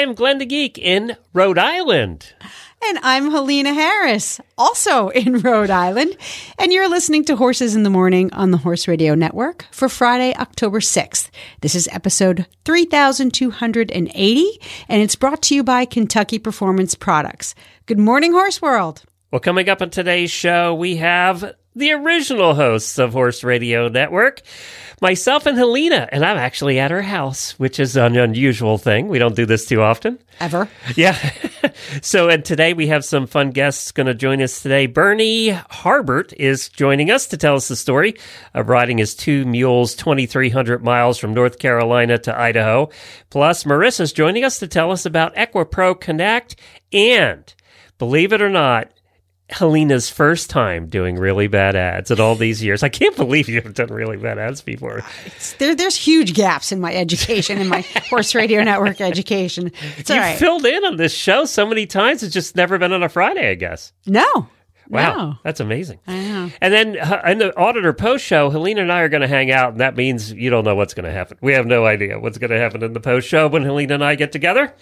Am Glenn the Geek in Rhode Island. And I'm Helena Harris, also in Rhode Island. And you're listening to Horses in the Morning on the Horse Radio Network for Friday, October 6th. This is episode 3280, and it's brought to you by Kentucky Performance Products. Good morning, Horse World. Well, coming up on today's show, we have the original hosts of Horse Radio Network, myself and Helena, and I'm actually at her house, which is an unusual thing. We don't do this too often. Ever. Yeah. so, and today we have some fun guests going to join us today. Bernie Harbert is joining us to tell us the story of riding his two mules 2,300 miles from North Carolina to Idaho. Plus, Marissa's joining us to tell us about EquiPro Connect and, believe it or not, Helena's first time doing really bad ads in all these years. I can't believe you have done really bad ads before. There, there's huge gaps in my education, in my Horse Radio Network education. It's you right. filled in on this show so many times. It's just never been on a Friday, I guess. no. Wow, No. that's amazing. I know. And then uh, in the auditor post show, Helena and I are going to hang out, and that means you don't know what's going to happen. We have no idea what's going to happen in the post show when Helena and I get together.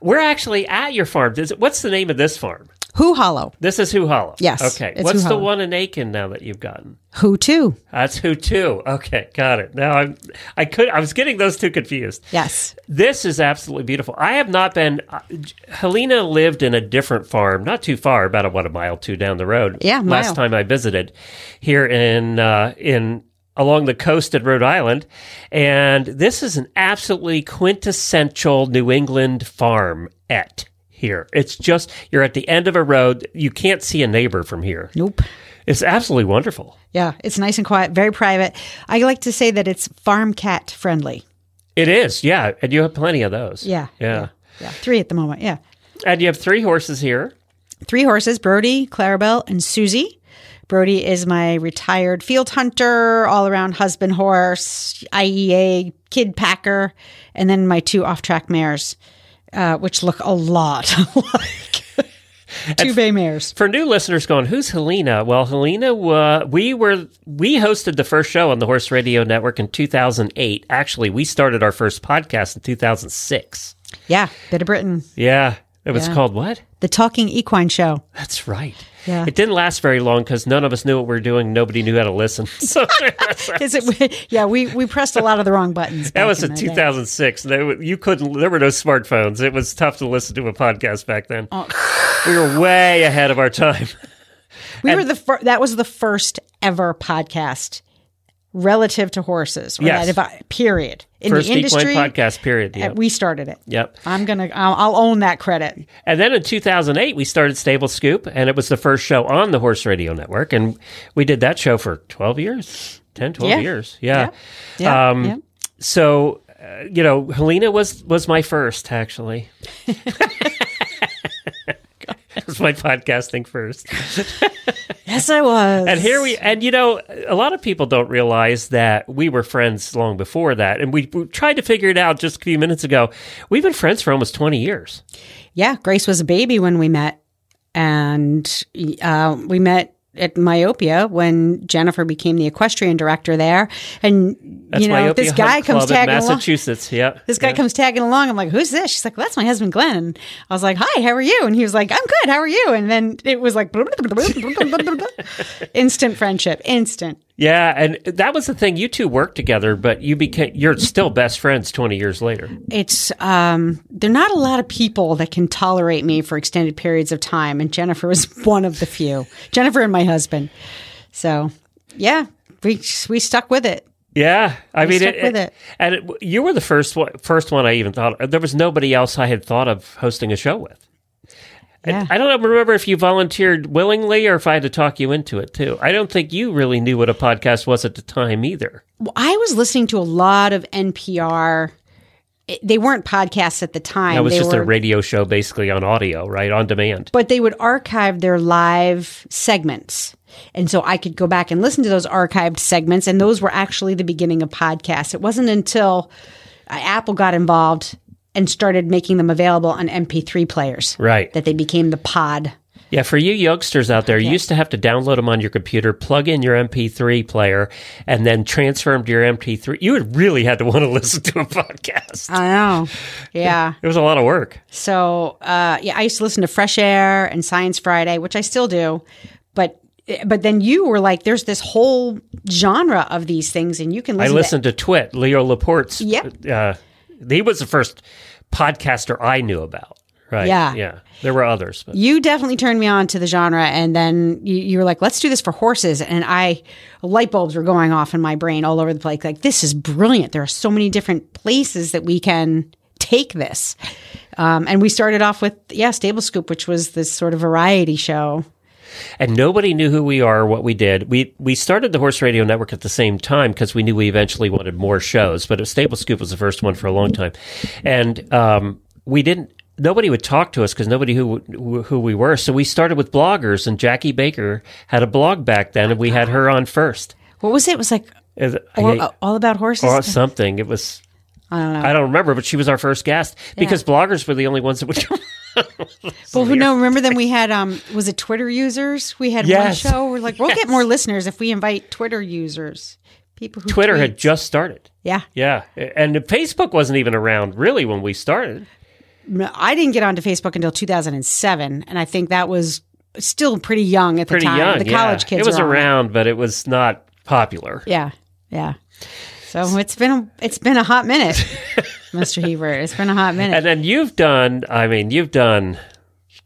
We're actually at your farm. What's the name of this farm? Who Hollow? This is Who Hollow. Yes, Okay. What's the one in Aiken now that you've gotten? Who too? That's Who Two. Okay, got it. Now I'm. I could. I was getting those two confused. Yes. This is absolutely beautiful. I have not been. Uh, Helena lived in a different farm, not too far, about a, what a mile two down the road. Yeah, mile. Last time I visited here in uh, in along the coast at Rhode Island, and this is an absolutely quintessential New England farm et here. It's just you're at the end of a road. You can't see a neighbor from here. Nope. It's absolutely wonderful. Yeah, it's nice and quiet, very private. I like to say that it's farm cat friendly. It is, yeah, and you have plenty of those. Yeah. yeah. Yeah. Three at the moment. Yeah. And you have three horses here. Three horses Brody, Clarabelle, and Susie. Brody is my retired field hunter, all around husband horse, IEA, kid packer, and then my two off track mares, uh, which look a lot like two bay mares. For new listeners going, who's Helena? Well, Helena, uh, we were we hosted the first show on the Horse Radio Network in 2008. Actually, we started our first podcast in 2006. Yeah. Bit of Britain. Yeah, it was Yeah. called what? The Talking Equine Show. That's right. Yeah. It didn't last very long because none of us knew what we were doing. Nobody knew how to listen. So Is it? Yeah, we, we pressed a lot of the wrong buttons. that was in in 2006. There, you couldn't. There were no smartphones. It was tough to listen to a podcast back then. Oh. We were way ahead of our time. We were the fir- that was the first ever podcast relative to horses. or Yes. evi- period in First the industry. podcast. Period. uh, Yep. We started it. Yep. I'm gonna. I'll, I'll own that credit. And then in 2008, we started Stable Scoop, and it was the first show on the Horse Radio Network. And we did that show for 12 years, 10, 12 Yeah. years. Yeah. Yeah. Um, yeah. So, uh, you know, Helena was, was my first, actually. Was my podcasting first. Yes, I was. And here we, and you know, a lot of people don't realize that we were friends long before that. And we, we tried to figure it out just a few minutes ago. We've been friends for almost 20 years. Yeah, Grace was a baby when we met, and uh, we met at Myopia when Jennifer became the equestrian director there. And That's you know, Myopia this guy comes tagging along. Massachusetts. Yeah. This guy Yeah. comes tagging along. I'm like, who's this? She's like, well, that's my husband, Glenn. And I was like, hi, how are you? And he was like, I'm good. How are you? And then it was like instant friendship, instant. Yeah, and that was the thing. You two worked together, but you became you're still best friends twenty years later. It's um, there are not a lot of people that can tolerate me for extended periods of time, and Jennifer was one of the few. Jennifer and my husband. So yeah, we we stuck with it. Yeah, I mean, stuck with it. and it, you were the first one, first one I even thought. There was nobody else I had thought of hosting a show with. Yeah. I don't remember if you volunteered willingly or if I had to talk you into it too. I don't think you really knew what a podcast was at the time either. Well, I was listening to a lot of NPR they weren't podcasts at the time. That was they just were, a radio show basically on audio, right? On demand. but they would archive their live segments. And so I could go back and listen to those archived segments. And those were actually the beginning of podcasts. It wasn't until uh, Apple got involved and started making them available on MP3 players Right. that they became the pod. Yeah, for you youngsters out there, you used to have to download them on your computer, plug in your MP3 player, and then transfer them to your MP3. You would really had to want to listen to a podcast. I know. Yeah. It was a lot of work. So uh, yeah, I used to listen to Fresh Air and Science Friday, which I still do, but but then you were like, "There's this whole genre of these things, and you can I listen." listened to TWiT, Leo Laporte's. Yep. Uh, he was the first podcaster I knew about. Right. Yeah. Yeah. There were others, but you definitely turned me on to the genre, and then you, you were like, "Let's do this for horses," and I light bulbs were going off in my brain all over the place. Like, this is brilliant. There are so many different places that we can take this. Um, and we started off with yeah, Stable Scoop, which was this sort of variety show. And nobody knew who we are or what we did. We we started the Horse Radio Network at the same time because we knew we eventually wanted more shows. But Stable Scoop was the first one for a long time, and um, we didn't. Nobody would talk to us because nobody who who we were. So we started with bloggers, and Jackie Baker had a blog back then, and we had her on first. What was it? It was like all, I- all about horses. or something. It was. I don't know. I don't remember, but she was our first guest because bloggers were the only ones that would come. Well, who no, remember then we had um was it Twitter users? We had Yes. one show. We're like, we'll get more listeners if we invite Twitter users. People who Twitter had just started. Yeah. Yeah, and Facebook wasn't even around really when we started. I didn't get onto Facebook until 2007 and I think that was still pretty young at the Pretty time. young. the yeah. college kids It was around, but it was not popular. Yeah. Yeah. So it's been a, it's been a hot minute, Mr. Hebert. It's been a hot minute. And then you've done. I mean, you've done.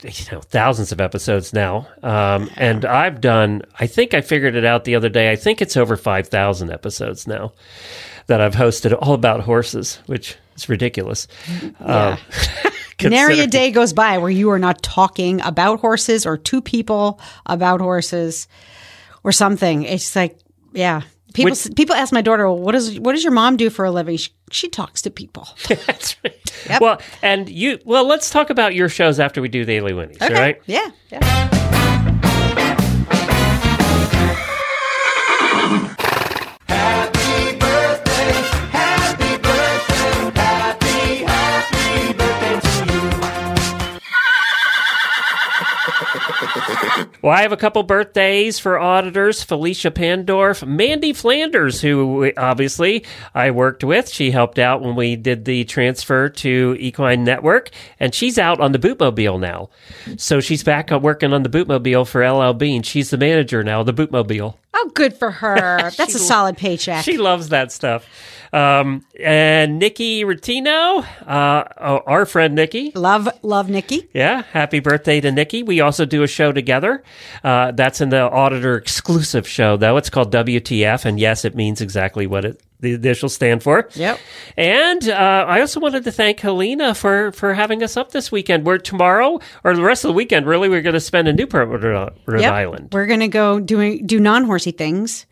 You know, thousands of episodes now, um, and I've done. I think I figured it out the other day. I think it's over five thousand episodes now that I've hosted, all about horses, which is ridiculous. Um, Nary a day goes by where you are not talking about horses or two people about horses or something. It's like, yeah. People Which- people ask my daughter, well, "What does what does your mom do for a living?" She, she talks to people. That's right. Well, and you. Well, let's talk about your shows after we do the Daily Whinnies. All right. Yeah. Yeah. Well, I have a couple birthdays for auditors Felicia Pandorf, Mandy Flanders, who obviously I worked with. She helped out when we did the transfer to Equine Network, and she's out on the Bootmobile now. So she's back working on the Bootmobile for LL Bean. She's the manager now of the Bootmobile. Oh, good for her. That's a solid paycheck. She loves that stuff. Um, and Nikki Rotino, uh, oh, our friend Nikki, love love Nikki. Yeah, happy birthday to Nikki. We also do a show together. Uh, that's in the auditor exclusive show, though. It's called WTF, and yes, it means exactly what it, the initials stand for. Yep. And uh, I also wanted to thank Helena for for having us up this weekend. We're tomorrow or the rest of the weekend. Really, we're going to spend in Newport, Rhode Rhode Yep. Island. We're gonna go doing do non horsey things.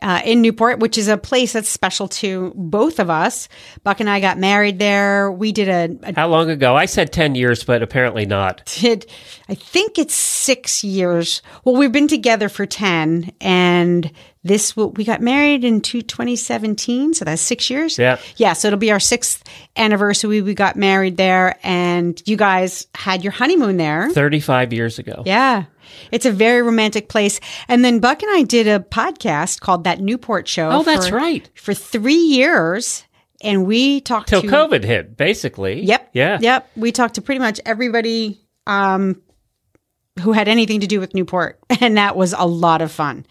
Uh, in Newport, which is a place that's special to both of us. Buck and I got married there. We did a, a How long ago? I said ten years, but apparently not. did I think it's six years. Well, we've been together for ten, and this we got married in two, 2017, so that's six years. Yeah. yeah. So it'll be our sixth anniversary. We got married there, and you guys had your honeymoon there. Thirty-five years ago. Yeah. It's a very romantic place. And then Buck and I did a podcast called That Newport Show. Oh, that's for- right. For three years. And we talked Till to COVID hit, basically. Yep. Yeah. Yep. We talked to pretty much everybody um, who had anything to do with Newport, and that was a lot of fun.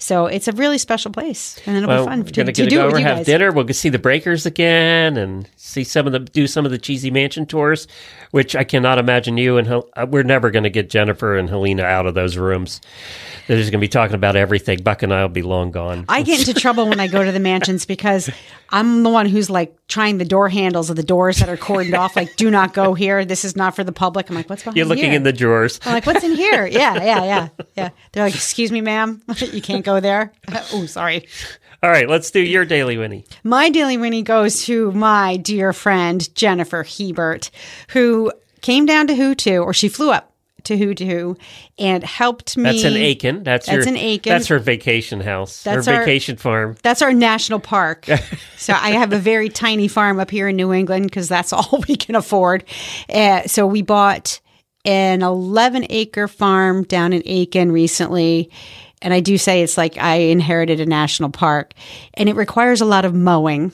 So it's a really special place, and it'll Well, be fun to, to get do go it with over, have guys. dinner. We'll go see the Breakers again, and see some of the do some of the cheesy mansion tours, which I cannot imagine you and Hel- uh, we're never going to get Jennifer and Helena out of those rooms. They're just going to be talking about everything. Buck and I will be long gone. I get into trouble when I go to the mansions because I'm the one who's like trying the door handles of the doors that are cordoned off. Like, do not go here. This is not for the public. I'm like, what's behind You're looking here? in the drawers. I'm like, what's in here? Yeah, yeah, yeah, yeah. They're like, excuse me, ma'am, you can't go there. oh, sorry. All right, let's do your daily Whinnie. My daily Whinnie goes to my dear friend Jennifer Hebert, who came down to Who Two, or she flew up to Who Two and helped me. That's an Aiken. That's, That's your, an Aiken. That's her vacation house. That's her our- vacation farm. That's our national park. so I have a very tiny farm up here in New England because that's all we can afford. Uh, so we bought an 11 acre farm down in Aiken recently. And I do say it's like I inherited a national park and it requires a lot of mowing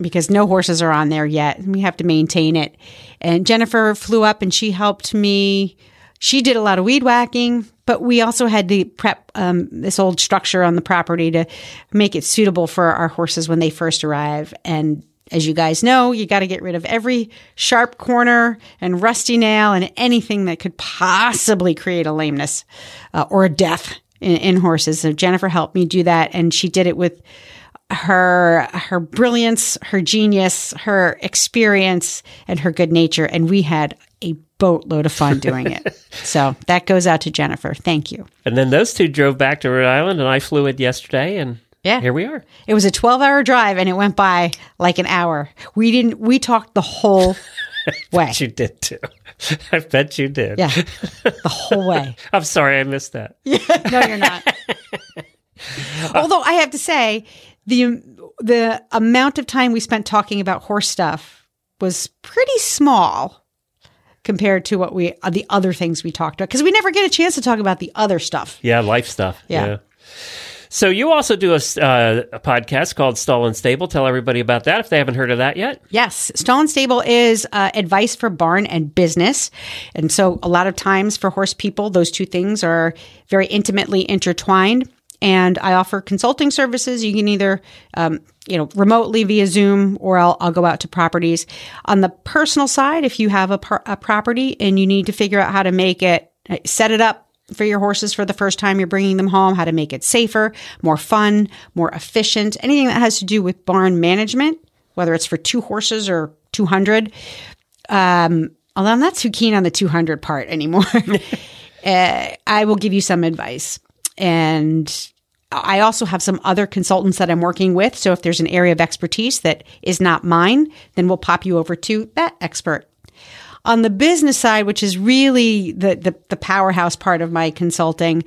because no horses are on there yet and we have to maintain it. And Jennifer flew up and she helped me. She did a lot of weed whacking, but we also had to prep um, this old structure on the property to make it suitable for our horses when they first arrive. And as you guys know, you got to get rid of every sharp corner and rusty nail and anything that could possibly create a lameness uh, or a death in, in horses. So Jennifer helped me do that, and she did it with her her brilliance, her genius, her experience, and her good nature. And we had a boatload of fun doing it. so that goes out to Jennifer. Thank you. And then those two drove back to Rhode Island, and I flew it yesterday, and Yeah. here we are. It was a 12 hour drive and it went by like an hour. We didn't, we talked the whole way. You did too. I bet you did. Yeah. The whole way. I'm sorry I missed that. No, you're not. Although I have to say, the the amount of time we spent talking about horse stuff was pretty small compared to what we uh, the other things we talked about because we never get a chance to talk about the other stuff. Yeah, life stuff. Yeah. So you also do a, uh, a podcast called Stall and Stable. Tell everybody about that if they haven't heard of that yet. Yes, Stall and Stable is uh, advice for barn and business, and so a lot of times for horse people, those two things are very intimately intertwined. And I offer consulting services. You can either, um, you know, remotely via Zoom, or I'll, I'll go out to properties. On the personal side, if you have a, par- a property and you need to figure out how to make it, uh, set it up for your horses for the first time you're bringing them home, how to make it safer, more fun, more efficient, anything that has to do with barn management, whether it's for two horses or 200. Um, although I'm not too keen on the 200 part anymore, uh, I will give you some advice. And I also have some other consultants that I'm working with. So if there's an area of expertise that is not mine, then we'll pop you over to that expert. On the business side, which is really the, the, the powerhouse part of my consulting,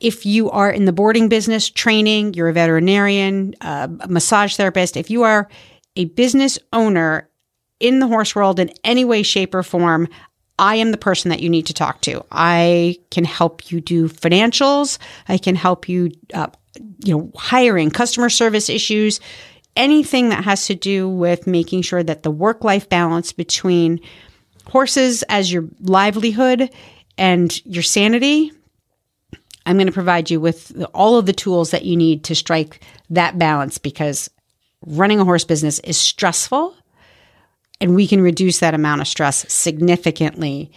if you are in the boarding business, training, you're a veterinarian, uh, a massage therapist, if you are a business owner in the horse world in any way, shape, or form, I am the person that you need to talk to. I can help you do financials. I can help you, uh, you know, hiring, customer service issues, anything that has to do with making sure that the work life balance between horses as your livelihood and your sanity. I'm going to provide you with all of the tools that you need to strike that balance because running a horse business is stressful and we can reduce that amount of stress significantly.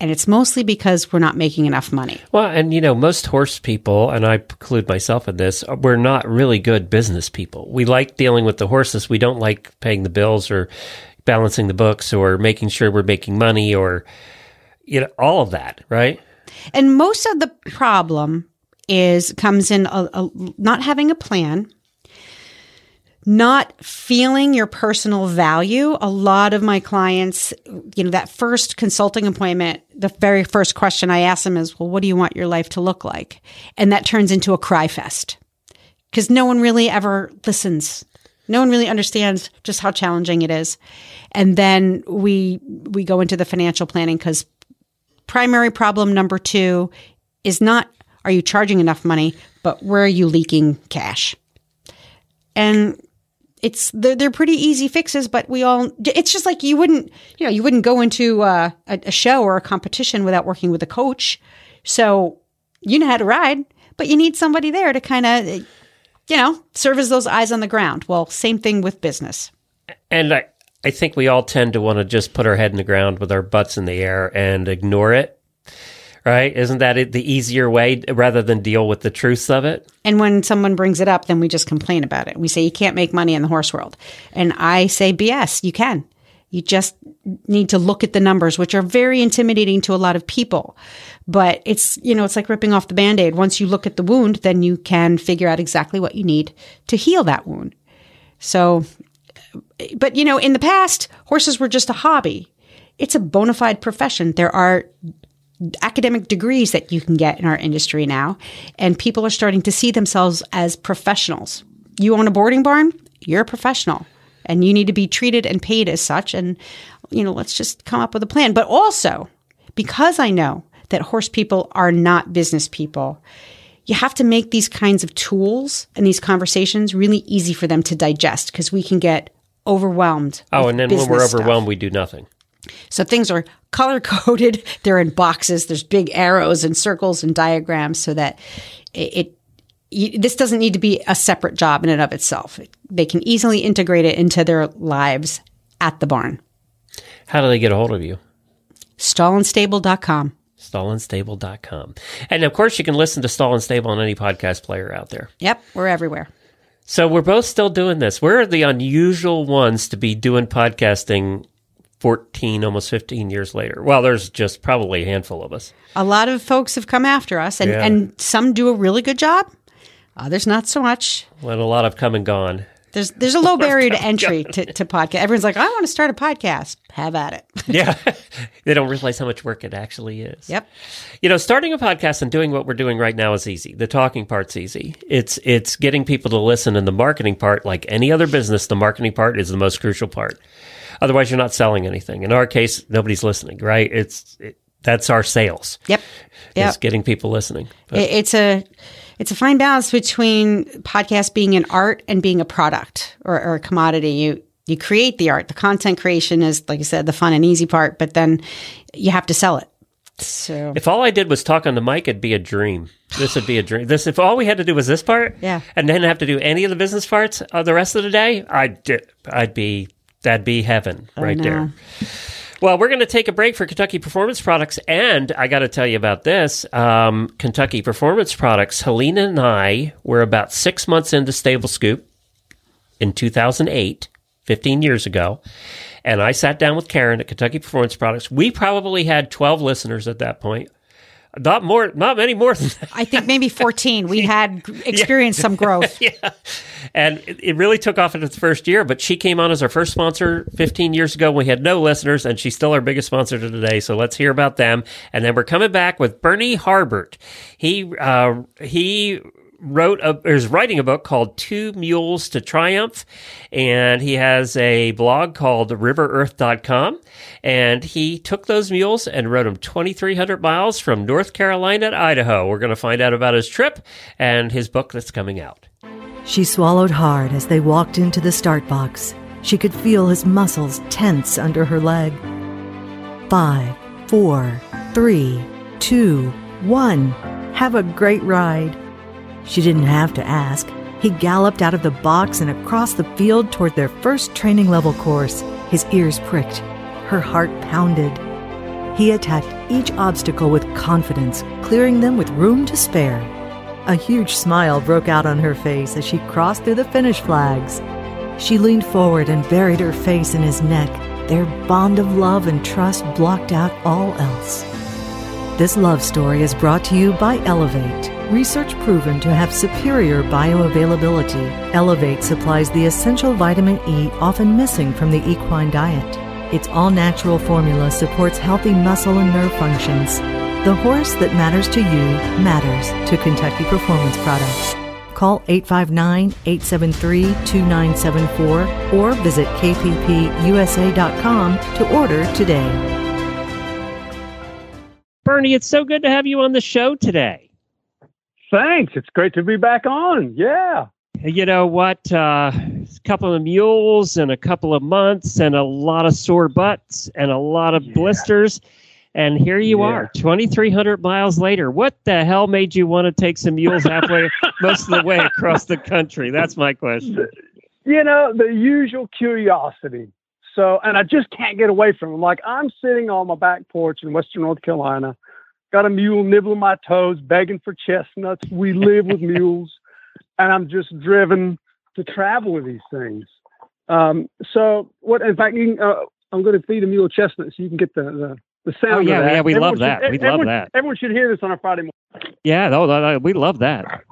And it's mostly because we're not making enough money. Well, and you know, most horse people, and I include myself in this, we're not really good business people. We like dealing with the horses. We don't like paying the bills or balancing the books or making sure we're making money or, you know, all of that, right? And most of the problem is comes in a, a, not having a plan, not feeling your personal value. A lot of my clients, you know, that first consulting appointment, the very first question I ask them is, "Well, what do you want your life to look like?" And that turns into a cry fest because no one really ever listens. No one really understands just how challenging it is. And then we we go into the financial planning because primary problem number two is not are you charging enough money, but where are you leaking cash? And it's they're, they're pretty easy fixes, but we all it's just like you wouldn't you know you wouldn't go into uh, a, a show or a competition without working with a coach. So you know how to ride, but you need somebody there to kind of you know serve as those eyes on the ground. Well, same thing with business. And I, I think we all tend to want to just put our head in the ground with our butts in the air and ignore it. Right? Isn't that the easier way rather than deal with the truths of it? And when someone brings it up, then we just complain about it. We say you can't make money in the horse world. And I say BS, you can. You just need to look at the numbers, which are very intimidating to a lot of people. But it's, you know, it's like ripping off the band aid. Once you look at the wound, then you can figure out exactly what you need to heal that wound. So, but you know, in the past, horses were just a hobby. It's a bona fide profession. There are academic degrees that you can get in our industry now, and people are starting to see themselves as professionals. You own a boarding barn, you're a professional, and you need to be treated and paid as such. And, you know, let's just come up with a plan. But also, because I know that horse people are not business people, you have to make these kinds of tools and these conversations really easy for them to digest because we can get overwhelmed. Oh, and then when we're business stuff. overwhelmed, we do nothing. So things are color coded. They're in boxes. There's big arrows and circles and diagrams so that it, it this doesn't need to be a separate job in and of itself. They can easily integrate it into their lives at the barn. How do they get a hold of you? Stallandstable.com. stallandstable.com. And of course, you can listen to Stall and Stable on any podcast player out there. Yep, we're everywhere. So we're both still doing this. We're the unusual ones to be doing podcasting 14, almost 15 years later. Well, there's just probably a handful of us. A lot of folks have come after us, and, Yeah. and some do a really good job. Others not so much. And a lot have come and gone. There's there's a low barrier to entry to, to podcast. Everyone's like, I want to start a podcast. Have at it. Yeah. they don't realize how much work it actually is. yep. You know, starting a podcast and doing what we're doing right now is easy. The talking part's easy. It's it's getting people to listen and the marketing part, like any other business, the marketing part is the most crucial part. Otherwise you're not selling anything. In our case, nobody's listening, right? It's it, that's our sales. Yep. Yep. Is getting people listening. But It- it's a it's a fine balance between podcast being an art and being a product or, or a commodity. You you create the art. The content creation is, like I said, the fun and easy part, but then you have to sell it. So if all I did was talk on the mic, it'd be a dream. This would be a dream. This if all we had to do was this part, Yeah. and then have to do any of the business parts of the rest of the day, I'd I'd be that'd be heaven right there. Well, we're going to take a break for Kentucky Performance Products, and I got to tell you about this. Um, Kentucky Performance Products. Helena and I were about six months into Stable Scoop in 2008, 15 years ago, and I sat down with Karen at Kentucky Performance Products. We probably had 12 listeners at that point. Not more, not many more than that. I think maybe 14. We had experienced some growth. yeah. And it, it really took off in its first year, but she came on as our first sponsor 15 years ago. We had no listeners, and she's still our biggest sponsor to today. So let's hear about them. And then we're coming back with Bernie Harbert. He, uh, he, wrote a, is writing a book called Two Mules to Triumph, and he has a blog called riverearth.com. And he took those mules and rode them 2,300 miles from North Carolina to Idaho. We're going to find out about his trip and his book that's coming out. She swallowed hard as they walked into the start box. She could feel his muscles tense under her leg. Five, four, three, two, one. Have a great ride. She didn't have to ask. He galloped out of the box and across the field toward their first training level course. His ears pricked. Her heart pounded. He attacked each obstacle with confidence, clearing them with room to spare. A huge smile broke out on her face as she crossed through the finish flags. She leaned forward and buried her face in his neck. Their bond of love and trust blocked out all else. This love story is brought to you by Elevate. Research proven to have superior bioavailability. Elevate supplies the essential vitamin E often missing from the equine diet. Its all natural formula supports healthy muscle and nerve functions. The horse that matters to you matters to Kentucky Performance Products. Call 859 873 2974 or visit kppusa.com to order today. Bernie, it's so good to have you on the show today. Thanks. It's great to be back on. Yeah. You know what? Uh, a couple of mules and a couple of months and a lot of sore butts and a lot of blisters. And here you Yeah. are, 2,300 miles later. What the hell made you want to take some mules halfway, most of the way across the country? That's my question. You know, the usual curiosity. So, and I just can't get away from them. Like, I'm sitting on my back porch in Western North Carolina, got a mule nibbling my toes, begging for chestnuts. We live with mules, and I'm just driven to travel with these things. Um, so, what, in fact, you can, uh, I'm going to feed a mule chestnut so you can get the the, the sound. Oh, yeah, of that. yeah, we love Everyone that. should- We love everyone- that. Everyone should hear this on a Friday morning. Yeah, no, no, no, we love that.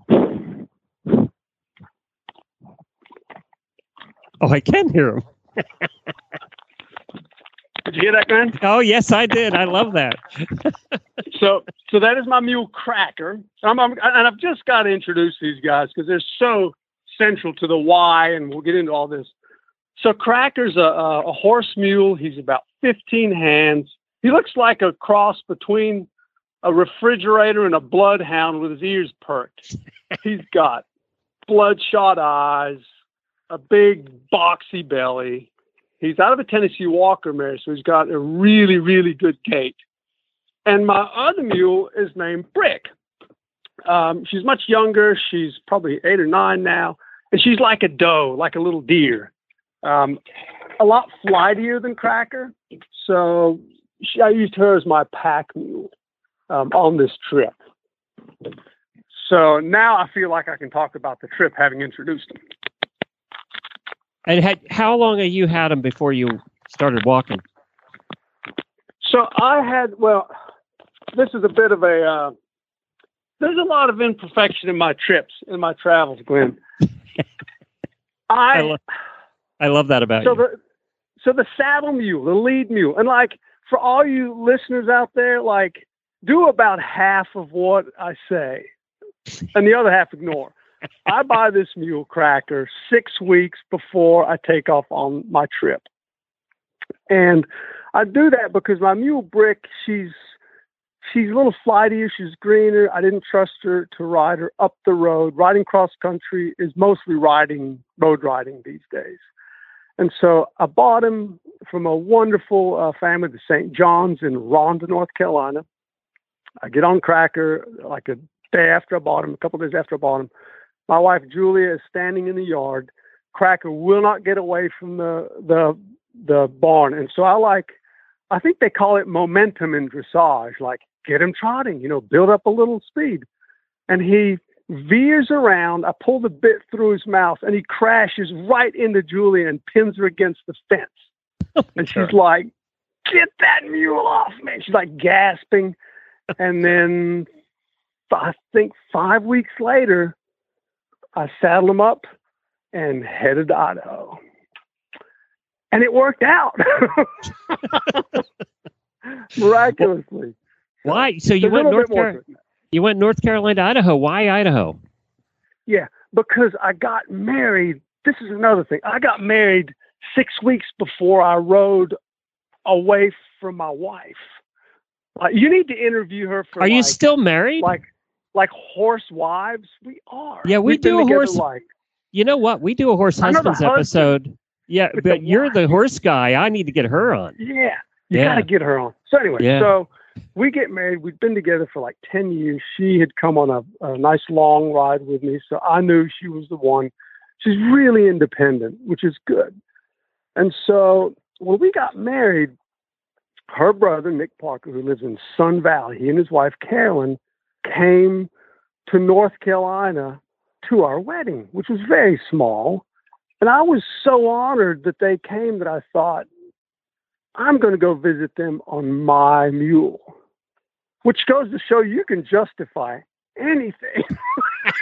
Oh, I can hear him. Did you hear that, Glenn? Oh, yes, I did. I love that. So, so that is my mule Cracker. I'm, I'm, and I've just got to introduce these guys because they're so central to the why, and we'll get into all this. So, Cracker's a, a, a horse mule. He's about 15 hands. He looks like a cross between a refrigerator and a bloodhound with his ears perked. He's got bloodshot eyes, a big boxy belly. He's out of a Tennessee Walker mare, so he's got a really, really good gait. And my other mule is named Brick. Um, she's much younger. She's probably eight or nine now. And she's like a doe, like a little deer. Um, a lot flightier than Cracker. So she, I used her as my pack mule um, on this trip. So now I feel like I can talk about the trip having introduced him. And had, how long have you had them before you started walking? So I had, well, this is a bit of a, uh, there's a lot of imperfection in my trips, in my travels, Glenn. I, I, lo- I love that about so you. the, so the saddle mule, the lead mule, and like for all you listeners out there, like do about half of what I say, and the other half ignore. I buy this mule cracker six weeks before I take off on my trip, and I do that because my mule Brick, she's she's a little flightier, she's greener. I didn't trust her to ride her up the road. Riding cross country is mostly riding road riding these days. And so I bought him from a wonderful uh, family, the St. John's in Ronda, North Carolina. I get on Cracker like a day after I bought him, a couple days after I bought him. My wife Julia is standing in the yard. Cracker will not get away from the the the barn, and so I like. I think they call it momentum in dressage, like get him trotting, you know, build up a little speed. And he veers around. I pull the bit through his mouth and he crashes right into Julia and pins her against the fence. and she's like, Get that mule off me. She's like gasping. and then I think five weeks later, I saddled him up and headed to Idaho. And it worked out miraculously. Why? So you went North bit more Car- you went North Carolina, Idaho. Why Idaho? Yeah, because I got married. This is another thing. I got married six weeks before I rode away from my wife. Like, you need to interview her for. Are you still married? like like horse wives? We are. Yeah, we We've do a horse- Like you know what? We do a horse I know the husbands husband, episode. Yeah, but the you're wife- the horse guy. I need to get her on. yeah, you Yeah. got to get her on. So anyway, Yeah. so we get married. We've been together for like ten years. She had come on a, a nice long ride with me, so I knew she was the one. She's really independent, which is good. And so when we got married, her brother Nick Parker, who lives in Sun Valley, he and his wife Carolyn came to North Carolina to our wedding, which was very small. And I was so honored that they came that I thought, I'm going to go visit them on my mule, which goes to show you can justify anything.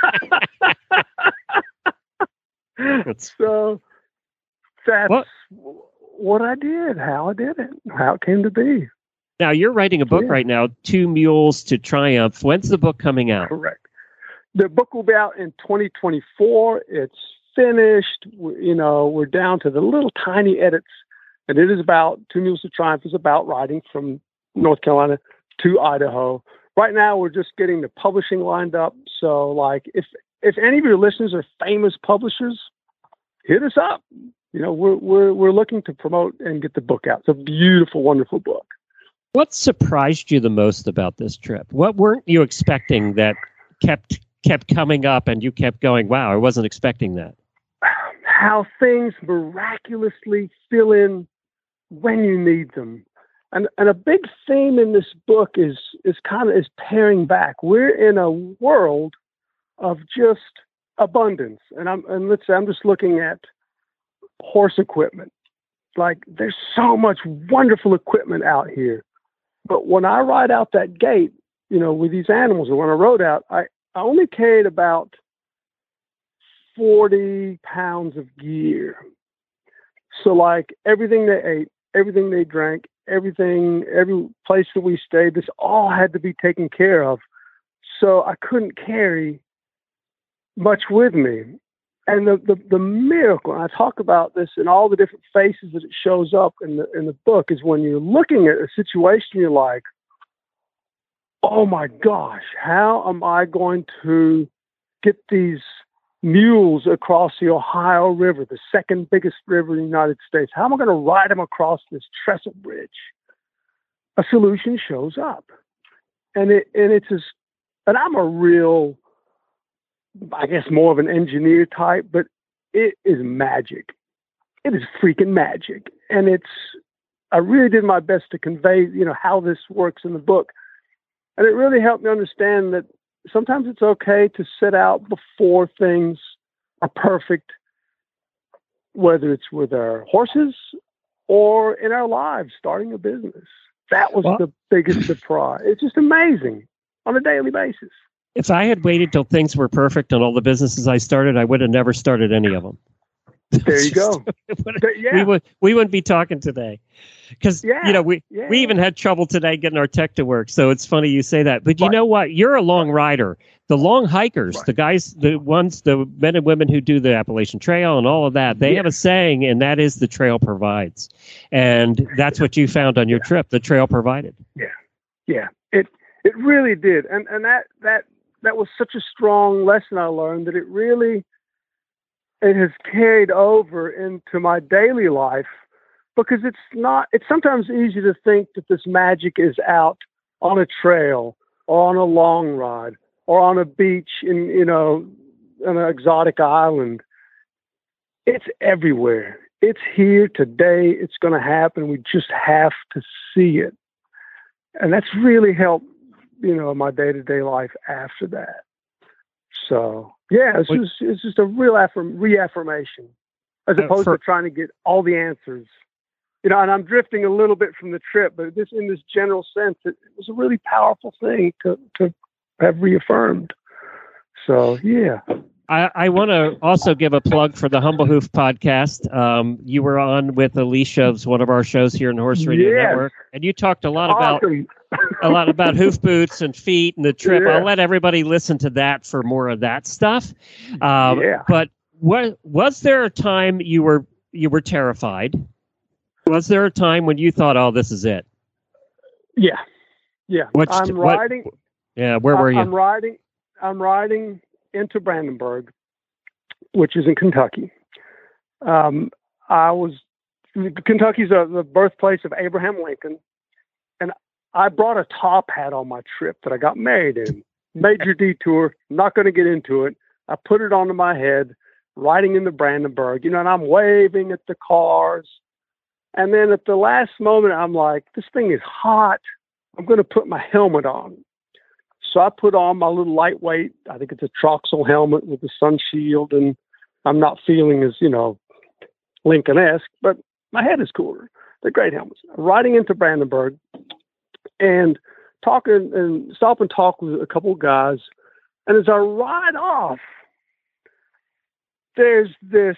That's- so that's What? what I did, how I did it, how it came to be. Now you're writing a book Yeah. right now, Two Mules to Triumph. When's the book coming out? Correct. The book will be out in 2024. It's finished. We- You know, we're down to the little tiny edits, and it is about Two Mules to Triumph is about riding from North Carolina to Idaho. Right now, we're just getting the publishing lined up. So, like, if if any of your listeners are famous publishers, hit us up. You know, we're we're we're looking to promote and get the book out. It's a beautiful, wonderful book. What surprised you the most about this trip? What weren't you expecting that kept kept coming up and you kept going, wow, I wasn't expecting that. how things miraculously fill in when you need them. And and a big theme in this book is is kind of is paring back. We're in a world of just abundance. And I'm and let's say I'm just looking at horse equipment. like there's so much wonderful equipment out here. But when I ride out that gate, you know, with these animals, or when I rode out, I, I only carried about 40 pounds of gear. So, like everything they ate, everything they drank, everything, every place that we stayed, this all had to be taken care of. So, I couldn't carry much with me. And the, the, the miracle, and I talk about this in all the different faces that it shows up in the in the book, is when you're looking at a situation, you're like, oh my gosh, how am I going to get these mules across the Ohio River, the second biggest river in the United States? How am I going to ride them across this trestle bridge? A solution shows up. And it and it's as and I'm a real I guess more of an engineer type, but it is magic. It is freaking magic. And it's I really did my best to convey, you know, how this works in the book. And it really helped me understand that sometimes it's okay to set out before things are perfect, whether it's with our horses or in our lives, starting a business. That was Well- the biggest surprise. It's just amazing on a daily basis. If I had waited till things were perfect on all the businesses I started, I would have never started any of them. There you go. But yeah, We would we wouldn't be talking today, because Yeah, you know we yeah. we even had trouble today getting our tech to work. So it's funny you say that. But you Right. know what? You're a long rider. The long hikers, Right. the guys, the ones, the men and women who do the Appalachian Trail and all of that, they have a saying, and that is the trail provides. And that's what you found on your trip. The trail provided. Yeah. Yeah, it it really did, and and that that that was such a strong lesson I learned that it really it has carried over into my daily life because it's not. It's sometimes easy to think that this magic is out on a trail or on a long ride or on a beach in you know an exotic island. It's everywhere. It's here today. It's going to happen. We just have to see it and that's really helped you know my day-to-day life after that so yeah it's just it's just a real affirm, reaffirmation as opposed for- to trying to get all the answers you know and i'm drifting a little bit from the trip but this in this general sense it, it was a really powerful thing to to have reaffirmed so yeah I, I want to also give a plug for the Humble Hoof podcast. Um, you were on with Alicia of one of our shows here in the Horse Radio Yes. Network, and you talked a lot about awesome. A lot about hoof boots and feet and the trip. Yeah. I'll let everybody listen to that for more of that stuff. Um, Yeah. But what was there a time you were you were terrified? Was there a time when you thought, "Oh, this is it"? yeah yeah What's- i'm what- riding Yeah, where were I- you? I'm riding. I'm riding into Brandenburg, which is in Kentucky. Um, I was Kentucky's uh the birthplace of Abraham Lincoln, I brought a top hat on my trip that I got married in. Major detour. Not going to get into it. I put it onto my head, riding into Brandenburg. You know, and I'm waving at the cars. And then at the last moment, I'm like, this thing is hot. I'm going to put my helmet on. So I put on my little lightweight, I think it's a Troxel helmet with the sun shield, and I'm not feeling as, you know, Lincoln esque, but my head is cooler. They're great helmets. Riding into Brandenburg and talking and stop and talk with a couple of guys. And as I ride off, there's this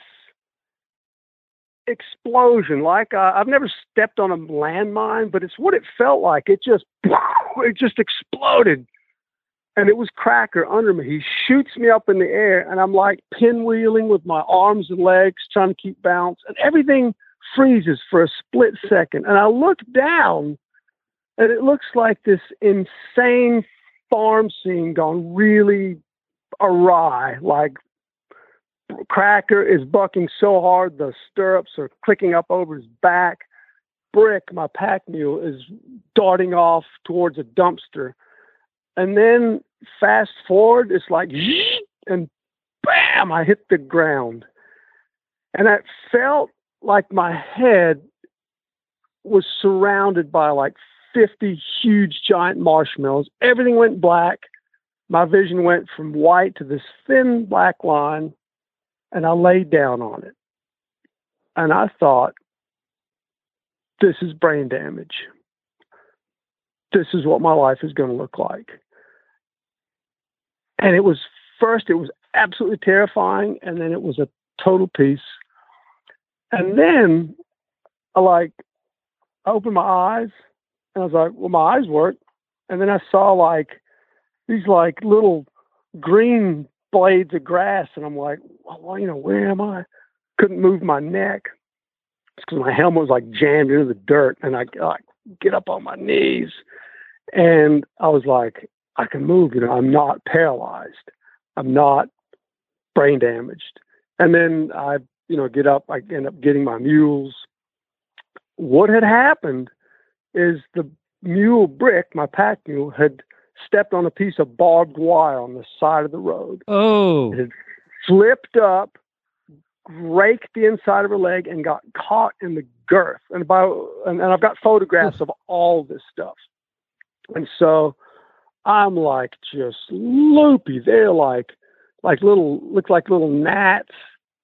explosion. Like uh, I've never stepped on a landmine, but it's what it felt like. It just, it just exploded and it was Cracker under me. He shoots me up in the air, and I'm like pinwheeling with my arms and legs, trying to keep balance, and everything freezes for a split second. And I look down, and it looks like this insane farm scene gone really awry. Like Cracker is bucking so hard, the stirrups are clicking up over his back. Brick, my pack mule, is darting off towards a dumpster. And then fast forward, it's like, and bam, I hit the ground. And I felt like my head was surrounded by like 50 huge giant marshmallows. Everything went black. My vision went from white to this thin black line, and I laid down on it. And I thought, this is brain damage. This is what my life is going to look like. And it was first, it was absolutely terrifying, and then it was a total peace. And then, I like, I opened my eyes, and I was like, well, my eyes work. And then I saw like these like little green blades of grass, and I'm like, well, you know, where am I? Couldn't move my neck because my helmet was like jammed into the dirt, and I like get up on my knees, and I was like, I can move. You know, I'm not paralyzed. I'm not brain damaged. And then I, you know, get up. I end up getting my mules. What had happened is the mule brick, my pack mule, had stepped on a piece of barbed wire on the side of the road. Oh, It had flipped up, raked the inside of her leg, and got caught in the girth. And by and, and I've got photographs of all this stuff. And so I'm like just loopy. They're like like little look like little gnats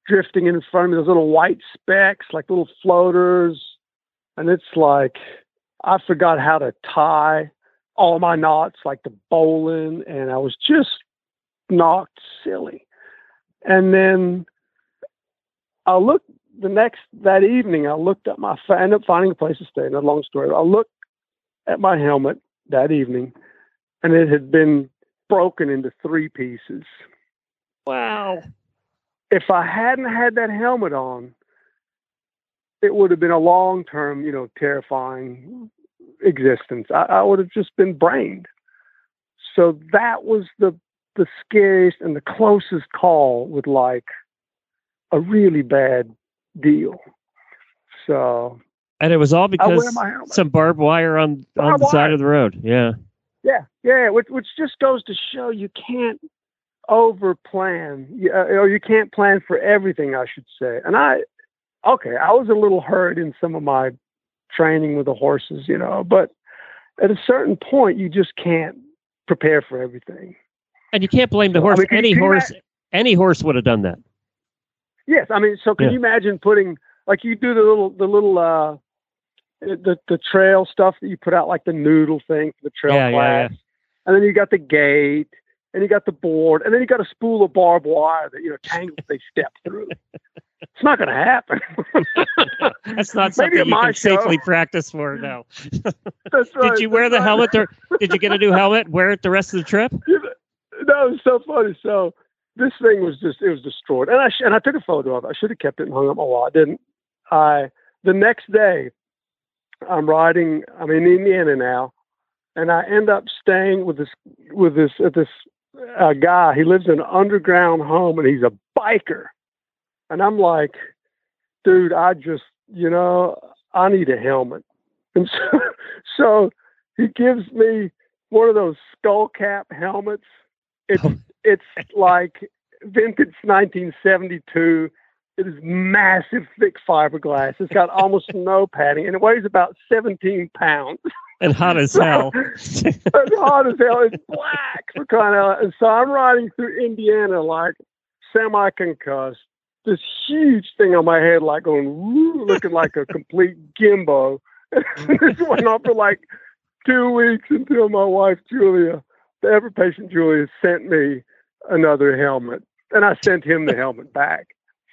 drifting in front of me, those little white specks, like little floaters. And it's like I forgot how to tie all my knots, like the bowline, and I was just knocked silly. And then I looked the next that evening. I looked at my. I ended up finding a place to stay. Not a long story. I looked at my helmet that evening, and it had been broken into three pieces. wow. If I hadn't had that helmet on, it would have been a long term, you know, terrifying existence. I, I would have just been brained. So that was the the scariest and the closest call with like a really bad deal. So And it was all because some barbed wire on on Barbed the side of the road. Yeah. Yeah, yeah, which which just goes to show you can't over plan, uh, or you can't plan for everything. I should say. And I, okay, I was a little hurt in some of my training with the horses, you know, but at a certain point, you just can't prepare for everything. And you can't blame the So, I horse. mean, any horse, any horse would have done that. Yes, I mean, so can Yeah. you imagine putting like you do the little the little uh the the trail stuff that you put out like the noodle thing for the trail Yeah, yeah, class, and then you got the gate, and you got the board, and then you got a spool of barbed wire that you know tangles they step through. It's not going to happen. That's not something you can show. safely practice for now. That's right. Did you wear the helmet? Or, did you get a new helmet? Wear it the rest of the trip? that was so funny. So this thing was just it was destroyed, and I sh- and I took a photo of it. I should have kept it and hung up wall. I didn't. I the next day, I'm riding. I'm in Indiana now, and I end up staying with this with this at this uh, guy. He lives in an underground home, and he's a biker. And I'm like, dude, I just you know I need a helmet, and so so he gives me one of those skull cap helmets. It's it's like vintage 1972. It is massive, thick fiberglass. It's got almost no padding, and it weighs about 17 pounds. And hot as hell. It's hot as hell. It's black for loud. And so I'm riding through Indiana like semi concussed. This huge thing on my head, like going woo, looking like a complete gimbo. this went on for like two weeks until my wife Julia, the ever patient Julia, sent me another helmet, and I sent him the helmet back.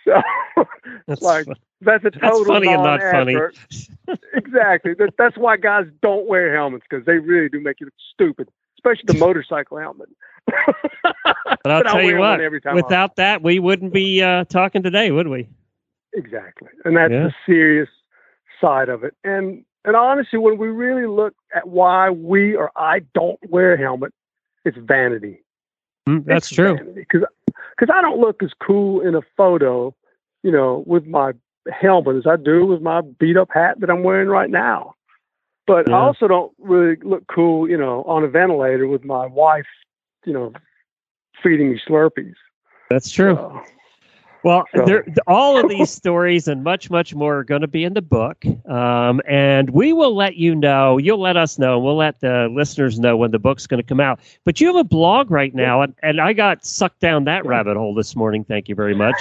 So That's like that's a total funny and not funny. exactly. That, that's why guys don't wear helmets because they really do make you look stupid, especially the motorcycle helmet. but I'll But tell you what. every time I- Without that, we wouldn't be uh, talking today, would we? Exactly. And that's Yeah. the serious side of it. And and honestly, when we really look at why we or I don't wear a helmet, it's vanity. Mm, that's It's true. vanity. Because I don't look as cool in a photo, you know, with my helmet as I do with my beat up hat that I'm wearing right now. But I also don't really look cool, you know, on a ventilator with my wife, you know, feeding me Slurpees. That's true. So, Well, So- all of these stories and much, much more are going to be in the book. Um, and we will let you know. You'll let us know. We'll let the listeners know when the book's going to come out. But you have a blog right now, and, and I got sucked down that rabbit hole this morning. Thank you very much.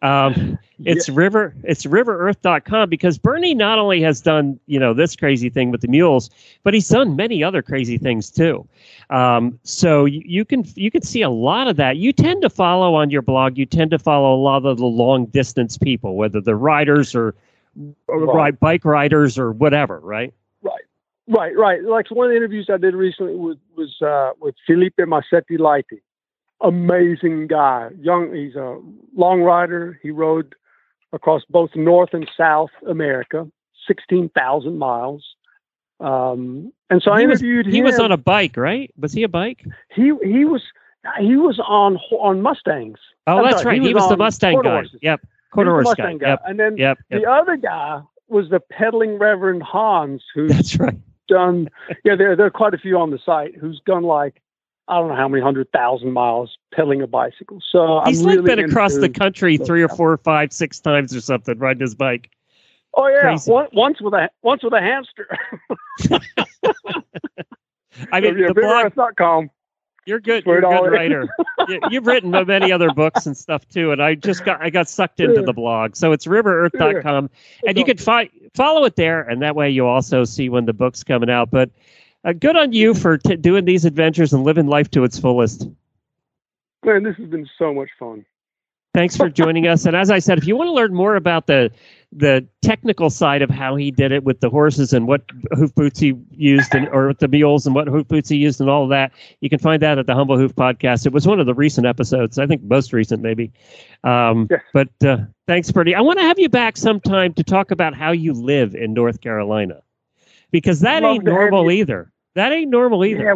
Um, it's river it's riverearth.com because Bernie not only has done you know this crazy thing with the mules, but he's done many other crazy things too. Um, so you, you can you can see a lot of that. You tend to follow on your blog. You tend to follow a lot of the long distance people, whether they're riders or, or Right. ride bike riders or whatever, right? Right, right. Right. Like one of the interviews I did recently was was uh, with Filipe Masetti Leite. Amazing guy. Young. He's a long rider. He rode across both North and South America, sixteen thousand miles. Um, and so I he was, interviewed he him. was on a bike, right? Was he a bike? he he was he was on on Mustangs. Oh, I'm that's sorry, right. he He was was the Mustang guy. horses. Yep, quarter horse guy. Mustang guy. Yep, And then yep, yep. the other guy was the pedaling Reverend Hans, who's That's right. done yeah there, there are quite a few on the site who's done like i don't know how many hundred thousand miles pedaling a bicycle so He's i'm like really been across the country three or four, five, six times or something riding his bike. oh yeah one, once with a once with a hamster I mean, yeah, the blog. You're good. You're a good writer. you, you've written many other books and stuff too, and I just got I got sucked into the blog. So it's riverearth.com, and you can fi- follow it there, and that way you also see when the book's coming out. But uh, good on you for t- doing these adventures and living life to its fullest. man this has been so much fun Thanks for joining us. And as I said, if you want to learn more about the the technical side of how he did it with the horses and what hoof boots he used, and, or with the mules and what hoof boots he used, and all of that, you can find that at the Humble Hoof podcast. It was one of the recent episodes, I think most recent, maybe. Um, Yes. But uh, thanks, Bertie. I want to have you back sometime to talk about how you live in North Carolina, because that Love ain't normal either. That ain't normal either. yeah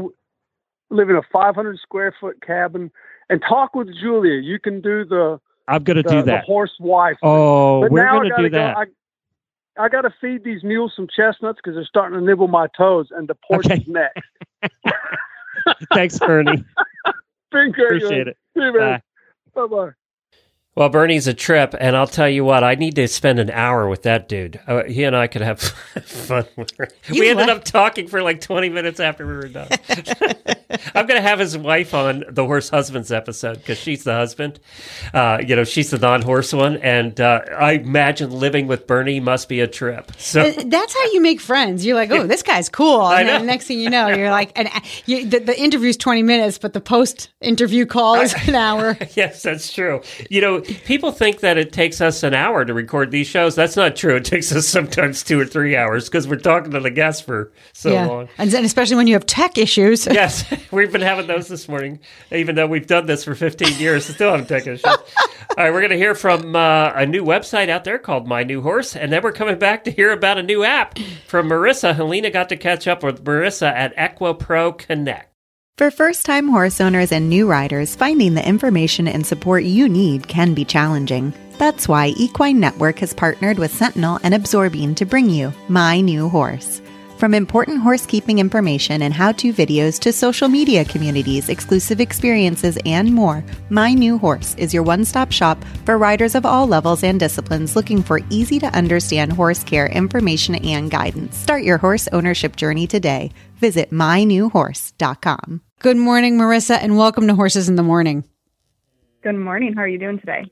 live in a 500 square foot cabin and talk with julia you can do the I'm to the, do the that. horse wife Oh, But we're now going I to do gotta that. Go, I, I got to feed these mules some chestnuts because they're starting to nibble my toes, and the porch Okay. is next. Thanks, Bernie. Been great. Appreciate it. You, man. Bye. Bye bye. Well, Bernie's a trip, and I'll tell you what, I need to spend an hour with that dude. Uh, he and I could have fun. With her. You we ended up talking for like 20 minutes after we were done. I'm going to have his wife on the Horse Husbands episode because she's the husband. Uh, you know, she's the non horse one. And uh, I imagine living with Bernie must be a trip. So. Uh, That's how you make friends. You're like, oh, this guy's cool. I And then next thing you know, you're like, and uh, you, the, the interview's 20 minutes, but the post interview call is an hour. Yes, that's true. You know, people think that it takes us an hour to record these shows. That's not true. It takes us sometimes two or three hours because we're talking to the guests for so long. And then especially when you have tech issues. Yes, we've been having those this morning, even though we've done this for 15 years. Still haven't taken a shot. All right, we're going to hear from uh, a new website out there called My New Horse, and then we're coming back to hear about a new app from Marissa. Helena got to catch up with Marissa at EquiPro Connect. For first time horse owners and new riders, finding the information and support you need can be challenging. That's why Equine Network has partnered with Sentinel and Absorbine to bring you My New Horse. From important horsekeeping information and how to videos to social media communities, exclusive experiences, and more, My New Horse is your one stop shop for riders of all levels and disciplines looking for easy to understand horse care information and guidance. Start your horse ownership journey today. Visit mynewhorse.com. Good morning, Marissa, and welcome to Horses in the Morning. Good morning. How are you doing today?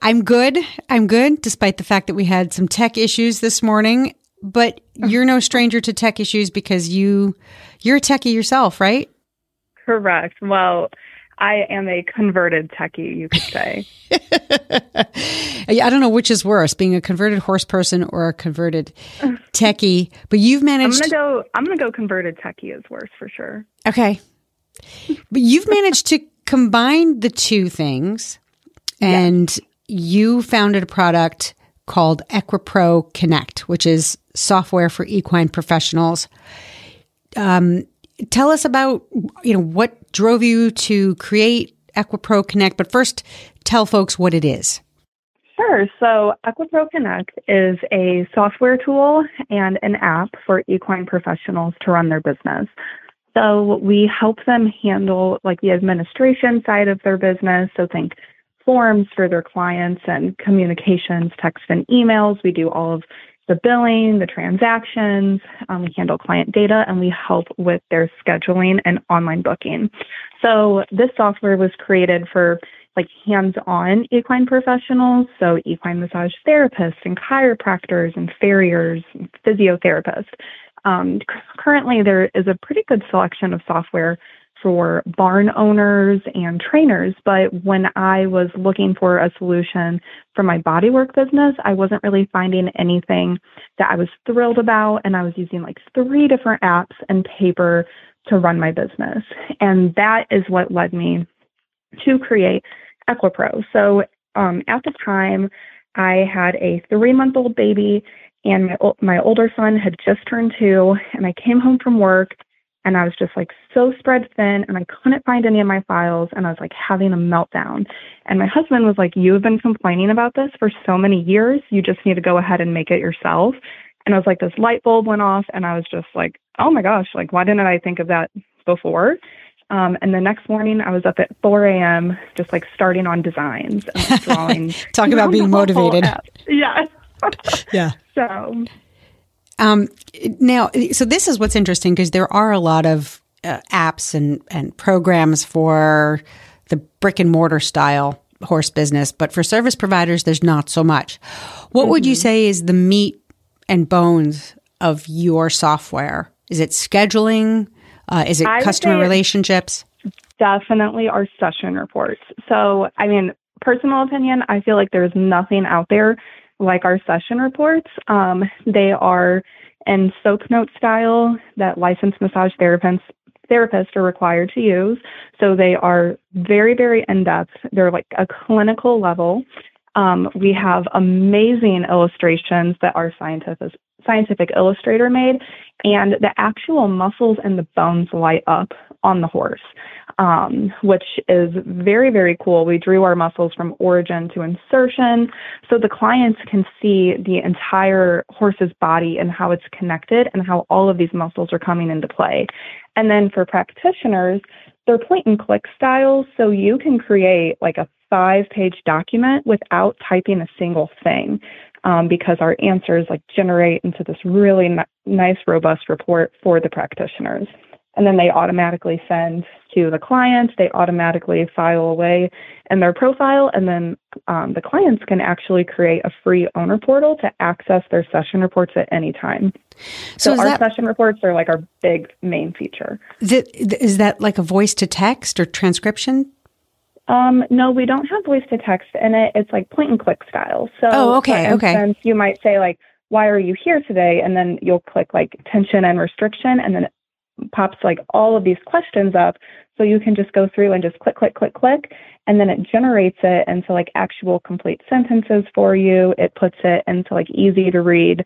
I'm good. I'm good, despite the fact that we had some tech issues this morning. But you're no stranger to tech issues because you you're a techie yourself, right? Correct. Well, I am a converted techie, you could say. I don't know which is worse, being a converted horse person or a converted techie. But you've managed. I'm gonna go. I'm gonna go converted techie is worse for sure. Okay. But you've managed to combine the two things and you founded a product called EquiPro Connect, which is software for equine professionals. Um, tell us about, you know, what drove you to create EquiPro Connect, but first tell folks what it is. Sure. So, EquiPro Connect is a software tool and an app for equine professionals to run their business. So, we help them handle like the administration side of their business. So, think forms for their clients and communications, text and emails. We do all of the billing, the transactions. Um, we handle client data and we help with their scheduling and online booking. So, this software was created for like hands-on equine professionals, so equine massage therapists and chiropractors and farriers, and physiotherapists. Um, currently, there is a pretty good selection of software for barn owners and trainers. But when I was looking for a solution for my bodywork business, I wasn't really finding anything that I was thrilled about. And I was using like three different apps and paper to run my business. And that is what led me to create EquiPro. So um, at the time, I had a three month old baby, and my, my older son had just turned two. And I came home from work and I was just like so spread thin and I couldn't find any of my files and I was like having a meltdown. And my husband was like, You have been complaining about this for so many years. You just need to go ahead and make it yourself. And I was like, this light bulb went off and I was just like, oh my gosh, like, why didn't I think of that before? Um, and the next morning, I was up at 4 a.m. just like starting on designs and drawing. Talk about being motivated. Yeah. Yeah. So Um, now, so this is what's interesting because there are a lot of uh, apps and, and programs for the brick and mortar style horse business, but for service providers, there's not so much. What would you say is the meat and bones of your software? Is it scheduling? Uh, is it I customer relationships? definitely our session reports. So, I mean, personal opinion, I feel like there's nothing out there like our session reports. Um, they are in soap note style that licensed massage therapists therapists are required to use. So they are very, very in depth. They're like a clinical level. Um, we have amazing illustrations that our scientific scientific illustrator made, and the actual muscles and the bones light up on the horse, um, which is very, very cool. We drew our muscles from origin to insertion, so the clients can see the entire horse's body and how it's connected and how all of these muscles are coming into play. And then for practitioners, they're point and click styles, so you can create like a five page document without typing a single thing um, because our answers like generate into this really n- nice, robust report for the practitioners. And then they automatically send to the client, they automatically file away in their profile, and then um, the clients can actually create a free owner portal to access their session reports at any time. So So, our that- session reports are like our big main feature. Is, that like a voice to text or transcription? Um, no, we don't have voice to text in it. It's like point and click style. So, Oh, okay, for okay. instance, you might say like, "Why are you here today?" And then you'll click like tension and restriction, and then pops like all of these questions up. So you can just go through and just click, click, click, click, and then it generates it into like actual complete sentences for you. It puts it into like easy to read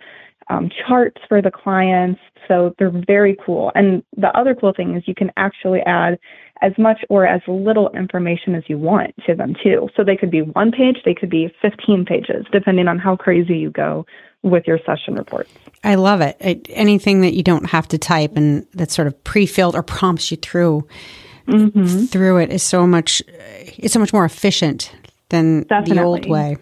um, charts for the clients. So they're very cool. And the other cool thing is you can actually add as much or as little information as you want to them too. So they could be one page, they could be 15 pages, depending on how crazy you go with your session reports. I love it. it. Anything that you don't have to type and that sort of pre-filled or prompts you through mm-hmm. through it is so much. It's so much more efficient than the old way.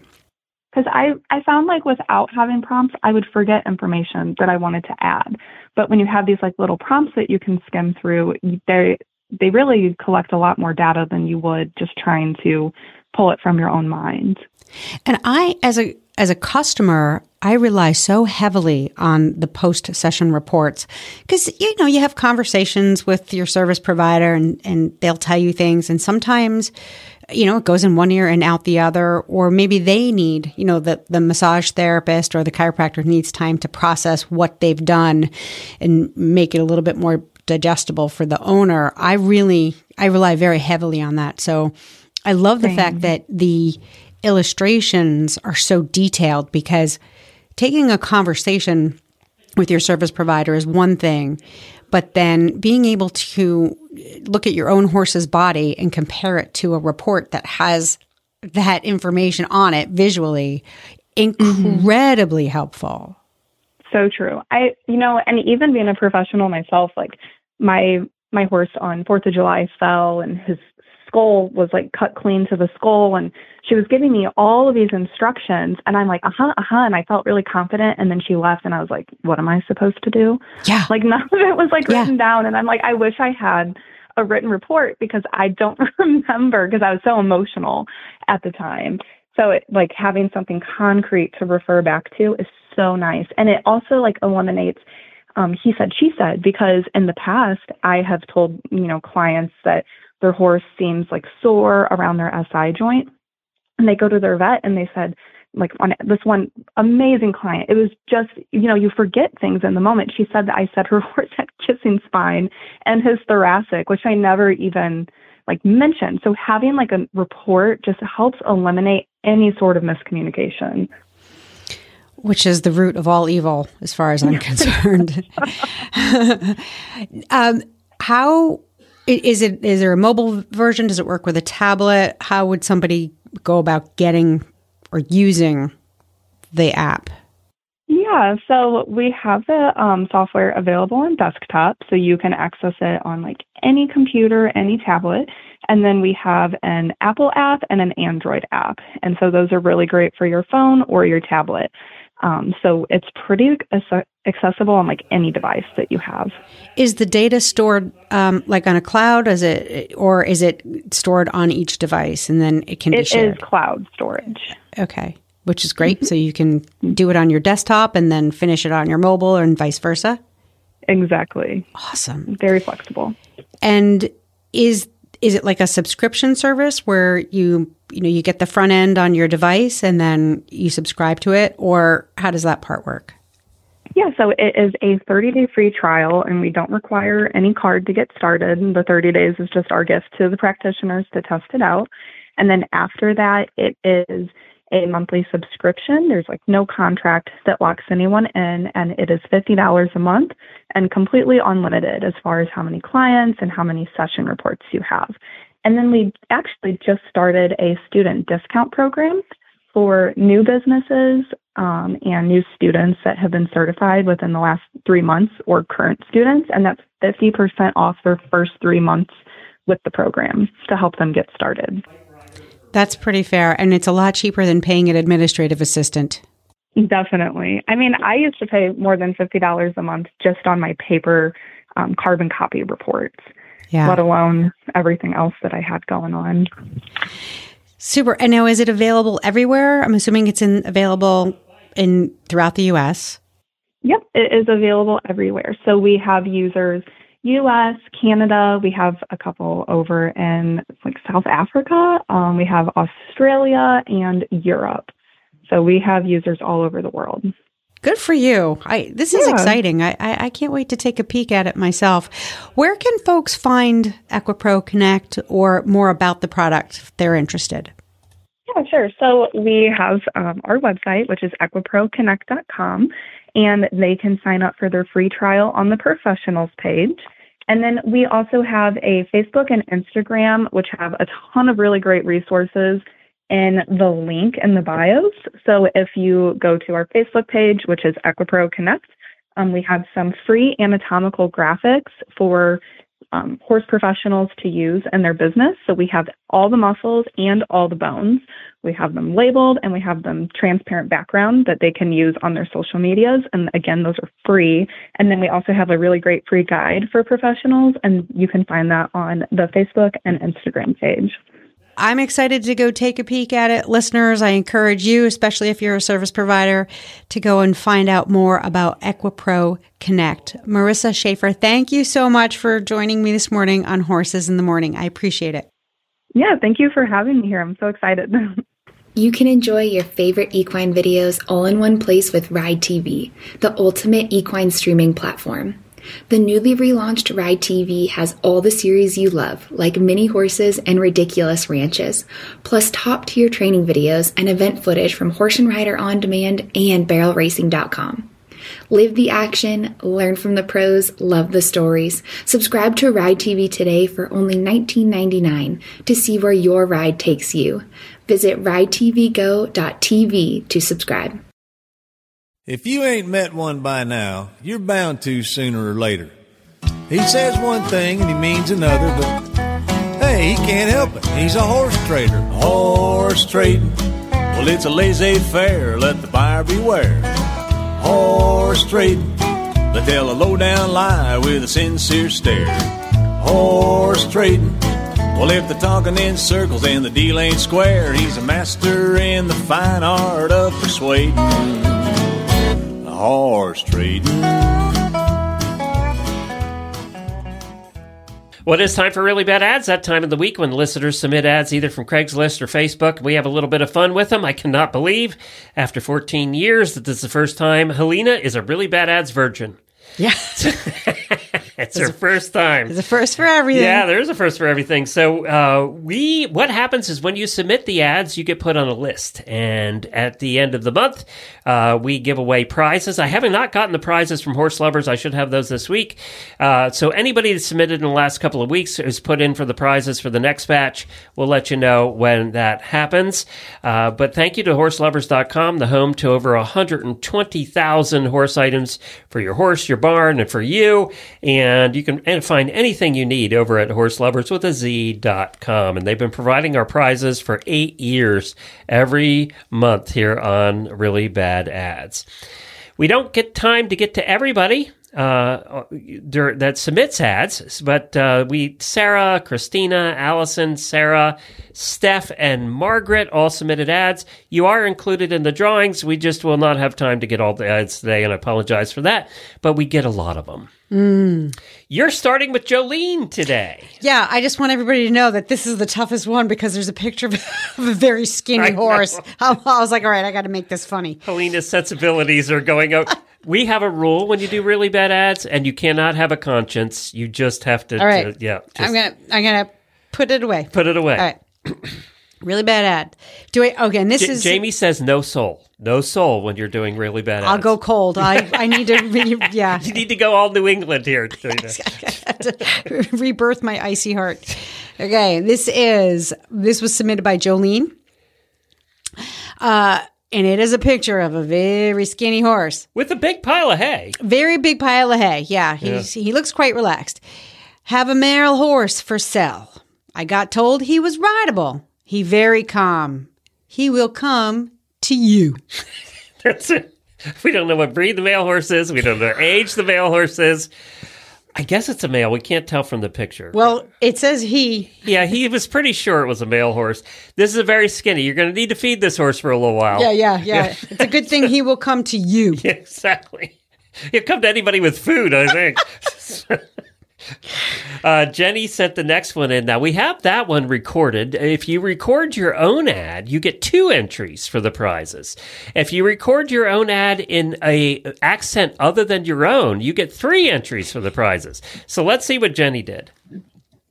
Because I, I found like without having prompts, I would forget information that I wanted to add. But when you have these like little prompts that you can skim through, they they really collect a lot more data than you would just trying to pull it from your own mind. And I, as a as a customer, I rely so heavily on the post session reports because you know you have conversations with your service provider and and they'll tell you things, and sometimes you know it goes in one ear and out the other, or maybe they need you know the the massage therapist or the chiropractor needs time to process what they've done and make it a little bit more digestible for the owner. I really I rely very heavily on that. So I love the fact that the illustrations are so detailed because taking a conversation with your service provider is one thing, but then being able to look at your own horse's body and compare it to a report that has that information on it visually mm-hmm. incredibly helpful. So true. I, you know, and even being a professional myself, like my my horse on Fourth of July fell, and his skull was like cut clean to the skull, and she was giving me all of these instructions, and I'm like, uh huh, uh huh, and I felt really confident, and then she left, and I was like, what am I supposed to do? Yeah. Like none of it was like Yeah. written down, and I'm like, I wish I had a written report because I don't remember because I was so emotional at the time. So it, like having something concrete to refer back to is so nice. And it also like eliminates um, he said, she said, because in the past I have told, you know, clients that their horse seems like sore around their SI joint. And they go to their vet and they said, like on this one amazing client, it was just, you know, you forget things in the moment. She said that I said her horse had kissing spine and his thoracic, which I never even like mentioned. So having like a report just helps eliminate any sort of miscommunication. Which is the root of all evil, as far as I'm concerned. um, how is it? Is there a mobile version? Does it work with a tablet? How would somebody go about getting or using the app? Yeah, so we have the um, software available on desktop, so you can access it on like any computer, any tablet. And then we have an Apple app and an Android app. And so those are really great for your phone or your tablet. Um, so it's pretty accessible on like any device that you have. Is the data stored um, like on a cloud? Is it or is it stored on each device and then it can be shared? It is cloud storage. Okay, which is great. Mm-hmm. So you can do it on your desktop and then finish it on your mobile, and vice versa. Exactly. Awesome. Very flexible. And is is it like a subscription service where you you know you get the front end on your device and then you subscribe to it or how does that part work yeah so it is a 30 day free trial and we don't require any card to get started the 30 days is just our gift to the practitioners to test it out and then after that it is a monthly subscription. There's like no contract that locks anyone in, and it is $50 a month and completely unlimited as far as how many clients and how many session reports you have. And then we actually just started a student discount program for new businesses um, and new students that have been certified within the last three months or current students, and that's 50% off their first three months with the program to help them get started. That's pretty fair. And it's a lot cheaper than paying an administrative assistant. Definitely. I mean, I used to pay more than $50 a month just on my paper um, carbon copy reports, yeah. let alone everything else that I had going on. Super. And now, is it available everywhere? I'm assuming it's in available in throughout the U.S. Yep, it is available everywhere. So we have users U.S., Canada. We have a couple over in like South Africa. Um, we have Australia and Europe. So we have users all over the world. Good for you. I this is yeah. exciting. I, I, I can't wait to take a peek at it myself. Where can folks find EquiPro Connect or more about the product if they're interested? Yeah, sure. So we have um, our website, which is equiproconnect.com and they can sign up for their free trial on the professionals page. And then we also have a Facebook and Instagram, which have a ton of really great resources in the link in the bios. So if you go to our Facebook page, which is EquiPro Connect, um, we have some free anatomical graphics for um, horse professionals to use in their business. So we have all the muscles and all the bones. We have them labeled and we have them transparent background that they can use on their social medias. And again, those are free. And then we also have a really great free guide for professionals, and you can find that on the Facebook and Instagram page. I'm excited to go take a peek at it. Listeners, I encourage you, especially if you're a service provider, to go and find out more about EquiPro Connect. Marissa Schaffer, thank you so much for joining me this morning on Horses in the Morning. I appreciate it. Yeah, thank you for having me here. I'm so excited. You can enjoy your favorite equine videos all in one place with Ride TV, the ultimate equine streaming platform. The newly relaunched Ride TV has all the series you love, like mini horses and ridiculous ranches, plus top tier training videos and event footage from Horse and Rider On Demand and BarrelRacing.com. Live the action, learn from the pros, love the stories. Subscribe to Ride TV today for only $19.99 to see where your ride takes you. Visit ridetvgo.tv to subscribe. If you ain't met one by now, you're bound to sooner or later. He says one thing and he means another, but hey, he can't help it. He's a horse trader. Horse trading. Well, it's a laissez faire. Let the buyer beware. Horse trading. They tell a low down lie with a sincere stare. horse trading. Well, if they're talking in circles and the deal ain't square, he's a master in the fine art of persuading. Horse trading. Well, it is time for really bad ads. That time of the week when listeners submit ads either from Craigslist or Facebook. We have a little bit of fun with them. I cannot believe, after 14 years, that this is the first time Helena is a really bad ads virgin. Yeah. It's her first time. It's a first for everything. Yeah, there's a first for everything. So uh, we, what happens is when you submit the ads, you get put on a list, and at the end of the month, uh, we give away prizes. I have not gotten the prizes from Horse Lovers. I should have those this week. Uh, so anybody that submitted in the last couple of weeks is put in for the prizes for the next batch. We'll let you know when that happens. Uh, but thank you to HorseLovers.com, the home to over 120,000 horse items for your horse, your barn, and for you. And you can find anything you need over at horselovers with a And they've been providing our prizes for eight years every month here on Really Bad Ads. We don't get time to get to everybody uh, that submits ads, but uh, we, Sarah, Christina, Allison, Sarah, Steph, and Margaret all submitted ads. You are included in the drawings. We just will not have time to get all the ads today, and I apologize for that, but we get a lot of them. Mm. You're starting with Jolene today. Yeah, I just want everybody to know that this is the toughest one because there's a picture of a very skinny I horse. I, I was like, all right, I got to make this funny. Helena's sensibilities are going out. We have a rule when you do really bad ads, and you cannot have a conscience. You just have to, All right. to- yeah, just I'm gonna, I'm gonna put it away. put it away. All right. really bad ad. Do I? Okay, and this J- is. Jamie says no soul, no soul when you're doing really bad ads. I'll go cold. I, I need to. Re, yeah. You need to go all New England here. To rebirth my icy heart. Okay, this is this was submitted by Jolene. Uh and it is a picture of a very skinny horse. With a big pile of hay. Very big pile of hay. Yeah, he's, he looks quite relaxed. Have a male horse for sale. I got told he was rideable. He very calm. He will come to you. That's it. We don't know what breed the male horse is. We don't know age the male horse is. I guess it's a male. We can't tell from the picture. Well, it says he. Yeah, he was pretty sure it was a male horse. This is a very skinny. You're going to need to feed this horse for a little while. Yeah, yeah, yeah. It's a good thing he will come to you. Yeah, exactly. He'll come to anybody with food, I think. Uh, Jenny sent the next one in. Now we have that one recorded. If you record your own ad, you get two entries for the prizes. If you record your own ad in a accent other than your own, you get three entries for the prizes. So let's see what Jenny did.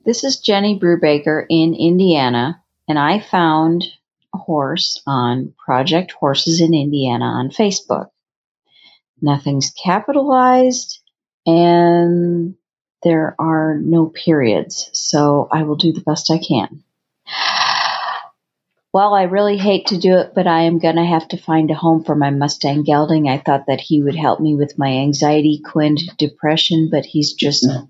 This is Jenny Brubaker in Indiana, and I found a horse on Project Horses in Indiana on Facebook. Nothing's capitalized, and there are no periods, so I will do the best I can. Well, I really hate to do it, but I am going to have to find a home for my Mustang gelding. I thought that he would help me with my anxiety, quinned depression, but he's just mm-hmm.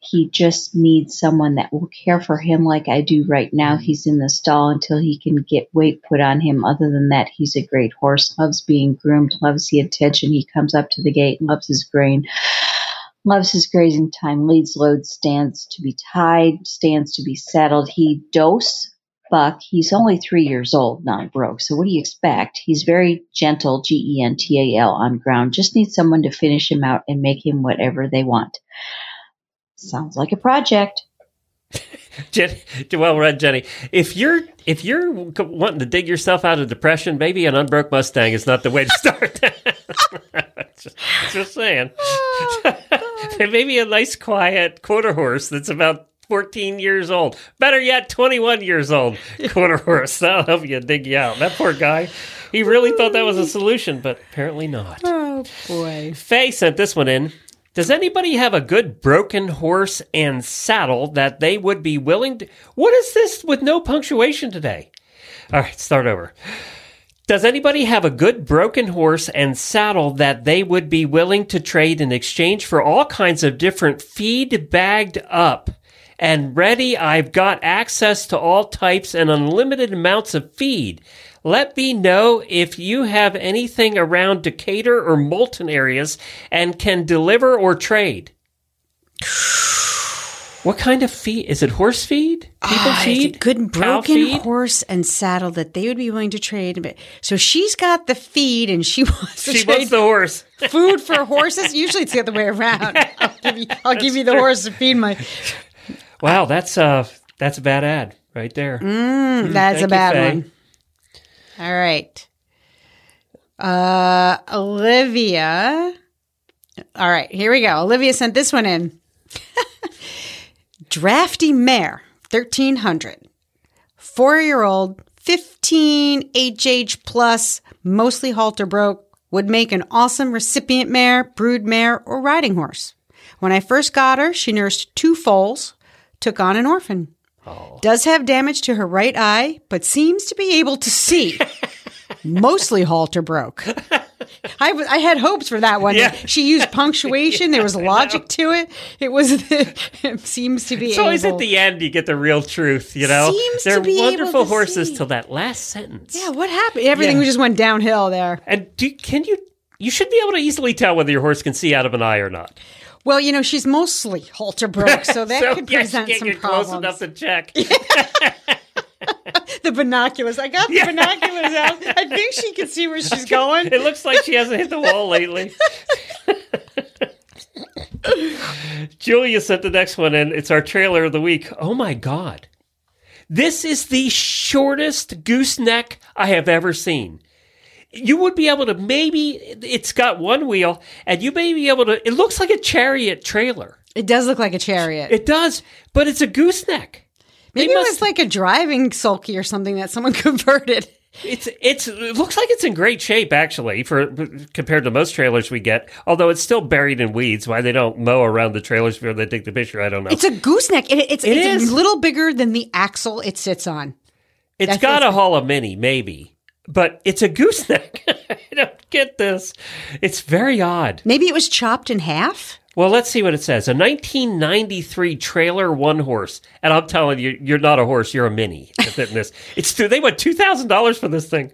he just needs someone that will care for him like I do right now. Mm-hmm. He's in the stall until he can get weight put on him. Other than that, he's a great horse, loves being groomed, loves the attention. He comes up to the gate, loves his grain, loves his grazing time, leads loads, stands to be tied, stands to be saddled. He dose buck. He's only three years old, not broke. So what do you expect? He's very gentle, G E N T A L on ground. Just needs someone to finish him out and make him whatever they want. Sounds like a project. Jenny, well read, Jenny. If you're if you're wanting to dig yourself out of depression, maybe an unbroke Mustang is not the way to start. just, just saying. Oh, maybe a nice, quiet quarter horse that's about 14 years old. Better yet, 21 years old quarter horse. That'll help you dig you out. That poor guy. He really thought that was a solution, but apparently not. Oh boy. Faye sent this one in. Does anybody have a good broken horse and saddle that they would be willing to? What is this with no punctuation today? All right, start over. Does anybody have a good broken horse and saddle that they would be willing to trade in exchange for all kinds of different feed bagged up and ready? I've got access to all types and unlimited amounts of feed. Let me know if you have anything around Decatur or Moulton areas and can deliver or trade. What kind of feed? Is it horse feed? People Ah, feed? good broken feed? horse and saddle that they would be willing to trade. But so she's got the feed and she wants to She wants the horse. food for horses. Usually it's the other way around. I'll give you, I'll give you the horse to feed my. Wow, that's uh that's a bad ad right there. Mm, that's a bad Faye. one. All right. Uh, Olivia. All right, here we go. Olivia sent this one in. Drafty mare, 1300. Four year old, 15 HH plus, mostly halter broke, would make an awesome recipient mare, brood mare, or riding horse. When I first got her, she nursed two foals, took on an orphan. Oh. Does have damage to her right eye, but seems to be able to see. Mostly halter broke. I, w- I had hopes for that one. Yeah. She used punctuation. there was logic to it. It was. it seems to be. It's always at the end you get the real truth, you know? Seems They're wonderful horses see. till that last sentence. Yeah, what happened? Everything Yeah. just went downhill there. And do can you you should be able to easily tell whether your horse can see out of an eye or not. Well, you know, she's mostly halter broke, so that so, could yeah, present she can't some get problems. close enough to check. the binoculars. I got the binoculars out. I think she can see where she's going. It looks like she hasn't hit the wall lately. Julia sent the next one in. It's our trailer of the week. Oh my God. This is the shortest gooseneck I have ever seen. You would be able to maybe, it's got one wheel, and you may be able to, it looks like a chariot trailer. It does look like a chariot. It does, but it's a gooseneck. They Maybe it must- was like a driving sulky or something that someone converted. It's it's it looks like it's in great shape actually for compared to most trailers we get. Although it's still buried in weeds. Why they don't mow around the trailers before they take the picture, I don't know. It's a gooseneck. It, it's It it's is. a little bigger than the axle it sits on. it's that got a Hall of Mini, maybe, but it's a gooseneck. I don't get this. It's very odd. Maybe it was chopped in half. Well, let's see what it says. A 1993 trailer one horse, and I'm telling you, you're not a horse, you're a mini. this, it's they went two thousand dollars for this thing.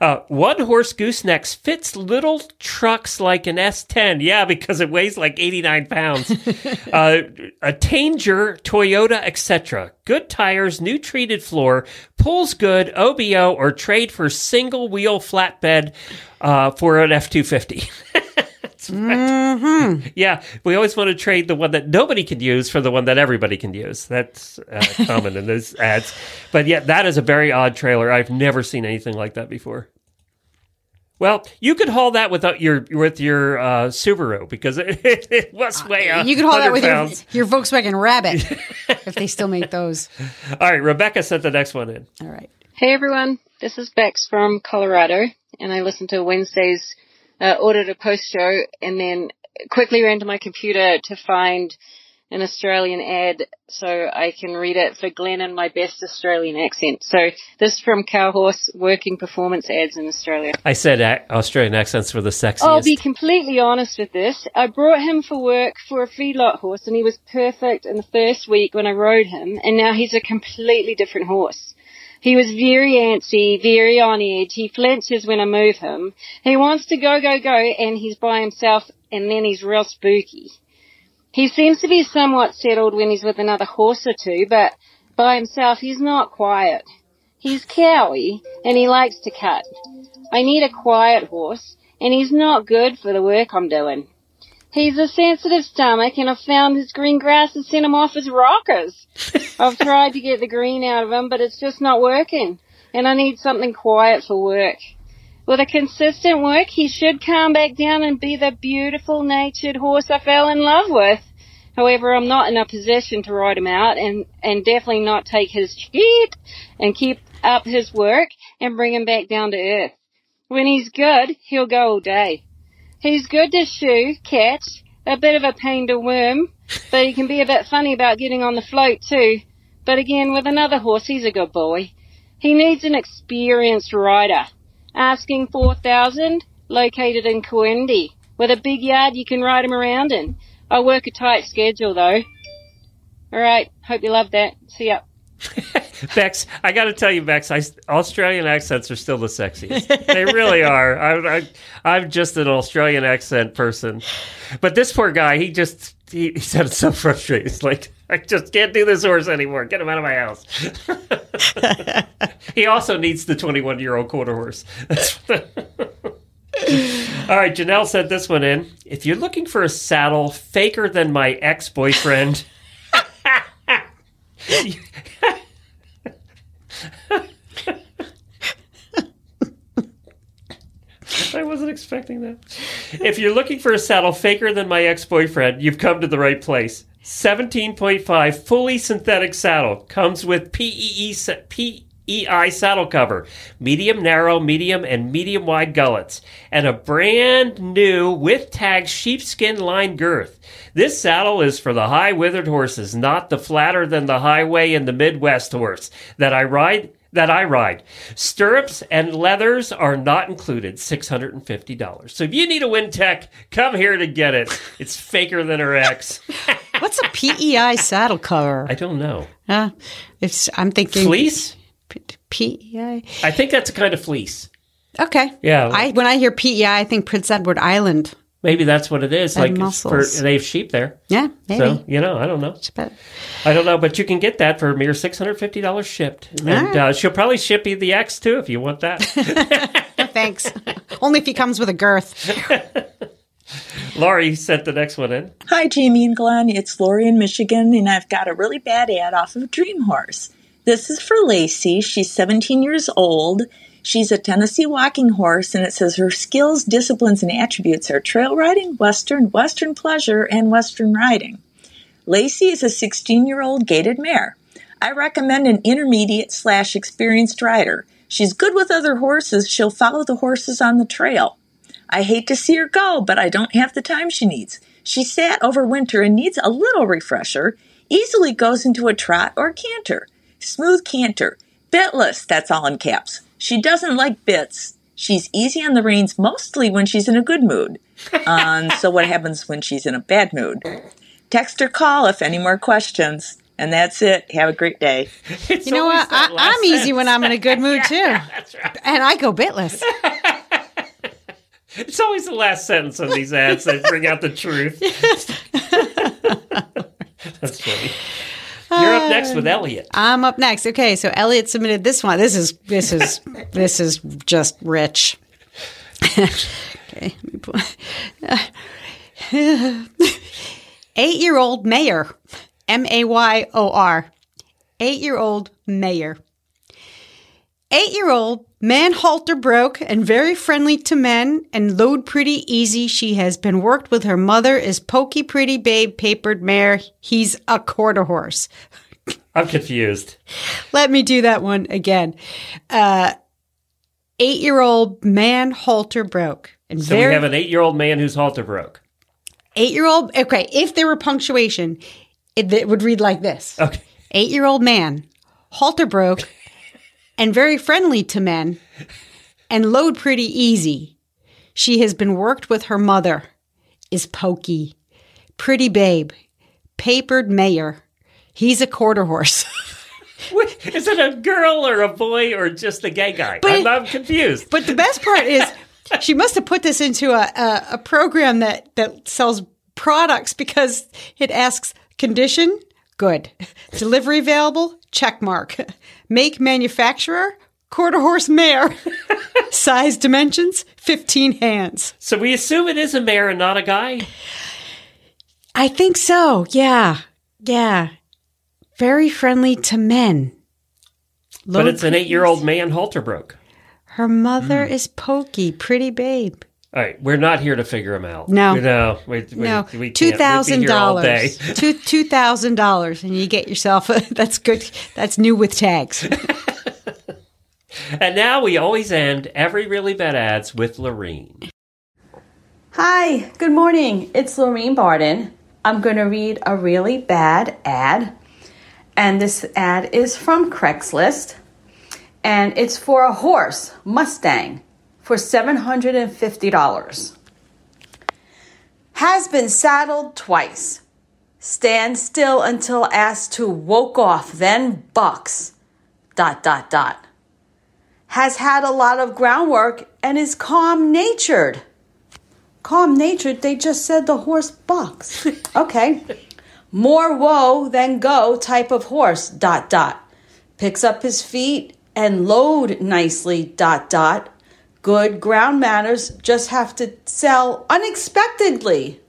Uh, one horse goosenecks fits little trucks like an S10. Yeah, because it weighs like 89 pounds. uh, a Ranger, Toyota, etc. Good tires, new treated floor, pulls good, OBO, or trade for single wheel flatbed uh, for an F250. Yeah, we always want to trade the one that nobody can use for the one that everybody can use. That's uh, common in those ads. But yeah, that is a very odd trailer. I've never seen anything like that before. Well, you could haul that without your with your uh, Subaru because it, it was way up. you could haul that with your, pounds. your Volkswagen Rabbit if they still make those. All right, Rebecca sent the next one in. All right. Hey everyone, this is Bex from Colorado, and I listen to Wednesday's uh, Order to Post show, and then quickly ran to my computer to find an Australian ad so I can read it for Glenn in my best Australian accent. So this is from Cowhorse Working Performance Ads in Australia. I said Australian accents were the sexiest. I'll be completely honest with this. I brought him for work for a feedlot horse and he was perfect in the first week when I rode him and now he's a completely different horse. He was very antsy, very on edge. He flinches when I move him. He wants to go, go, go and he's by himself and then he's real spooky. He seems to be somewhat settled when he's with another horse or two, but by himself he's not quiet. He's cowy and he likes to cut. I need a quiet horse and he's not good for the work I'm doing. He's a sensitive stomach and I've found his green grass has sent him off his rockers. I've tried to get the green out of him, but it's just not working. And I need something quiet for work. With a consistent work, he should calm back down and be the beautiful natured horse I fell in love with. However, I'm not in a position to ride him out and, and definitely not take his shit and keep up his work and bring him back down to earth. When he's good, he'll go all day. He's good to shoe, catch, a bit of a pain to worm, but he can be a bit funny about getting on the float too. But again, with another horse, he's a good boy. He needs an experienced rider. Asking 4,000, located in Coendi. With a big yard you can ride him around in. I work a tight schedule though. Alright, hope you love that. See ya. Bex, I got to tell you, Bex, I, Australian accents are still the sexiest. they really are. I, I, I'm just an Australian accent person. But this poor guy, he just he, he sounded so frustrated. He's like, I just can't do this horse anymore. Get him out of my house. he also needs the 21 year old quarter horse. All right, Janelle sent this one in. If you're looking for a saddle faker than my ex boyfriend, I wasn't expecting that. If you're looking for a saddle faker than my ex boyfriend, you've come to the right place. 17.5 fully synthetic saddle comes with PEE, sa- PEI saddle cover, medium narrow, medium, and medium wide gullets, and a brand new with tag sheepskin lined girth. This saddle is for the high withered horses, not the flatter than the highway and the Midwest horse that I ride that I ride. Stirrups and leathers are not included, $650. So if you need a Wintec, come here to get it. It's faker than her ex. What's a PEI saddle cover? I don't know. Uh, it's I'm thinking Fleece? PEI. I think that's a kind of fleece. Okay. Yeah. I when I hear PEI, I think Prince Edward Island. Maybe that's what it is. And like it's for they have sheep there. Yeah, maybe. So you know, I don't know. I don't know, but you can get that for a mere six hundred fifty dollars shipped, and Alright. uh, she'll probably ship you the X too if you want that. Thanks. Only if he comes with a girth. Laurie sent the next one in. Hi, Jamie and Glenn. It's Laurie in Michigan, and I've got a really bad ad off of Dream Horse. This is for Lacey. She's 17 years old. She's a Tennessee walking horse, and it says her skills, disciplines, and attributes are trail riding, Western, Western pleasure, and Western riding. Lacey is a 16 year old gaited mare. I recommend an intermediate slash experienced rider. She's good with other horses. She'll follow the horses on the trail. I hate to see her go, but I don't have the time she needs. She sat over winter and needs a little refresher. Easily goes into a trot or canter. Smooth canter. Bitless, that's all in caps. She doesn't like bits. She's easy on the reins mostly when she's in a good mood. Um, so what happens when she's in a bad mood? Text or call if any more questions. And that's it. Have a great day. you know what? I, I'm easy when I'm in a good mood too. And I go bitless. It's always the last sentence of these ads that bring out the truth. That's funny. You're up next with Elliot. I'm up next. Okay, so Elliot submitted this one. This is this is this is just rich. okay, let me put- eight-year-old mayor, M A Y O R, eight-year-old mayor. Eight-year-old man halter broke and very friendly to men and load pretty easy. She has been worked with her mother is pokey pretty babe papered mare. He's a quarter horse. I'm confused. Let me do that one again. Uh, eight year old man halter broke. And So very we have an eight-year-old man whose halter broke. eight year old. Okay, if there were punctuation, it, it would read like this. Okay. Eight year old man halter broke and very friendly to men and load pretty easy. She has been worked with her mother, is pokey, pretty babe, papered mayor. He's a quarter horse. Wait, is it a girl or a boy or just a gay guy? But- I'm, I'm confused. But the best part is she must have put this into a, a, a program that, that sells products because it asks condition, good. Delivery available, check mark. Make manufacturer, quarter horse mare. Size dimensions, 15 hands. So we assume it is a mare and not a guy? I think so. Yeah. Yeah. Very friendly to men. but Load it's an eight-year-old man halter broke. Her mother hmm. is pokey, pretty babe. All right, we're not here to figure them out. No. no, we, we, no, we can't. We'd be thousand here all day. dollars. Two two thousand dollars, and you get yourself a. That's good. That's new with tags. And now we always end every really bad ads with Lorene. Hi, good morning. It's Lorene Barden. I'm going to read a really bad ad. And this ad is from Craigslist. And it's for a horse, Mustang, for $750. Has been saddled twice. Stand still until asked to woke off, then bucks. Dot, dot, dot. Has had a lot of groundwork and is calm natured calm natured. They just said the horse bucks. Okay. More woe than go type of horse. Dot dot. Picks up his feet and load nicely. Dot dot. Good ground manners. Just have to sell unexpectedly.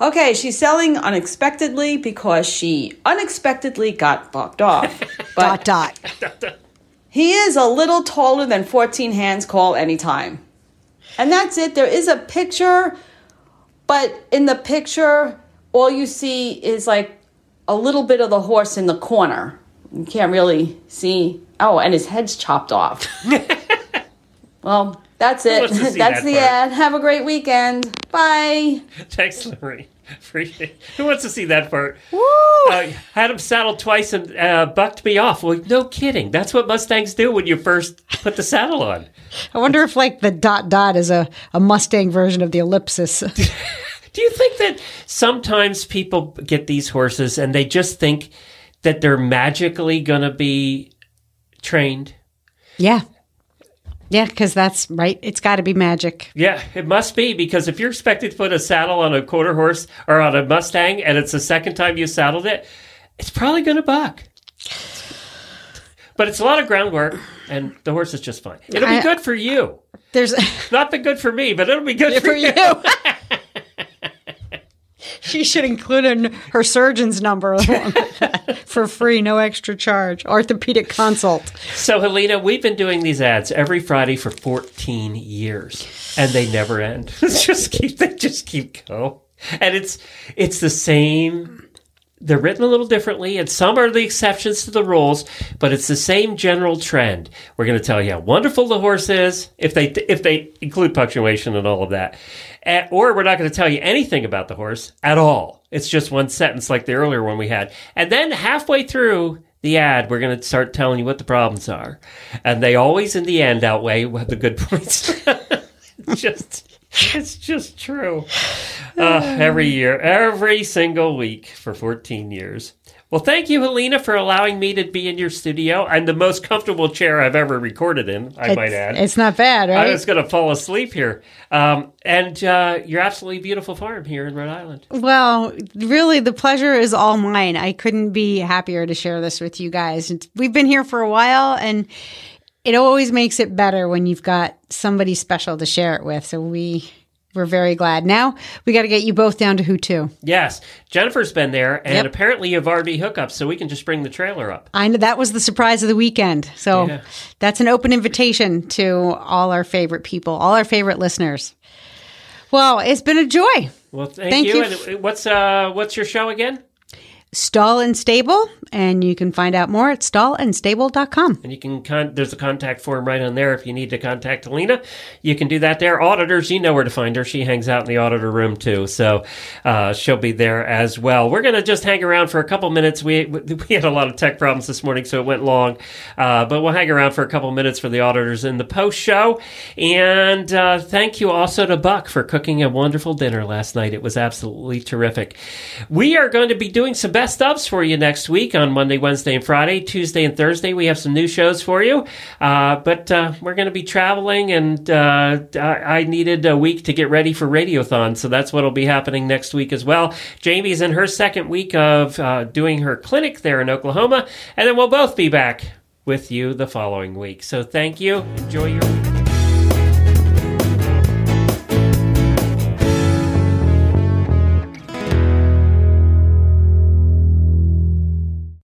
Okay, she's selling unexpectedly because she unexpectedly got bucked off. But dot dot. he is a little taller than 14 hands call anytime. And that's it. There is a picture, but in the picture, all you see is like a little bit of the horse in the corner. You can't really see. Oh, and his head's chopped off. well, that's it. wants to see That's that the part? ad. Have a great weekend. Bye. Thanks, Lorraine. Appreciate. Who wants to see that part? Woo! Uh, had him saddled twice and uh, bucked me off. Well, no kidding. That's what Mustangs do when you first put the saddle on. I wonder if like the dot dot is a, a Mustang version of the ellipsis. Do you think that sometimes people get these horses and they just think that they're magically going to be trained? yeah. Yeah, because that's right. It's got to be magic. Yeah, it must be because if you're expected to put a saddle on a quarter horse or on a Mustang and it's the second time you saddled it, it's probably going to buck. But it's a lot of groundwork and the horse is just fine. It'll be I- good for you. There's Not been good for me, but it'll be good for, for you. you. she should include in her surgeon's number for free, no extra charge. Orthopedic consult. So, Helena, we've been doing these ads every Friday for 14 years, and they never end. Just keep they just keep going, and it's it's the same. They're written a little differently, and some are the exceptions to the rules, but it's the same general trend. We're going to tell you how wonderful the horse is if they if they include punctuation and all of that, Eh, or we're not going to tell you anything about the horse at all. It's just one sentence like the earlier one we had, and then halfway through the ad, we're going to start telling you what the problems are. And they always, in the end, outweigh the good points. just, it's just true. Uh, every year, every single week for 14 years. Well, thank you, Helena, for allowing me to be in your studio. I'm the most comfortable chair I've ever recorded in, I might add. It's not bad, right? I was going to fall asleep here. Um, and uh, your absolutely beautiful farm here in Rhode Island. Well, really, the pleasure is all mine. I couldn't be happier to share this with you guys. We've been here for a while, and it always makes it better when you've got somebody special to share it with. So we we're very glad. Now we got to get you both down to Who Two. Yes, Jennifer's been there, and Yep. apparently you have RV hookups, so we can just bring the trailer up. I know that was the surprise of the weekend. So Yeah. that's an open invitation to all our favorite people, all our favorite listeners. Well, it's been a joy. Well, thank, Thank you. you. And what's uh, what's your show again? Stall and Stable, and you can find out more at stallandstable.com. And you can con- there's a contact form right on there if you need to contact Helena. You can do that there. Auditors, you know where to find her. She hangs out in the auditor room too, so uh, she'll be there as well. We're gonna just hang around for a couple minutes. We we had a lot of tech problems this morning, so it went long, uh, but we'll hang around for a couple minutes for the auditors in the post show. And uh, thank you also to Buck for cooking a wonderful dinner last night. It was absolutely terrific. We are going to be doing some best ofs for you next week on Monday, Wednesday, and Friday. Tuesday and Thursday, we have some new shows for you. Uh, but uh, we're going to be traveling, and uh, I needed a week to get ready for Radiothon, so that's what will be happening next week as well. Jamie's in her second week of uh, doing her clinic there in Oklahoma, and then we'll both be back with you the following week. So thank you. Enjoy your week.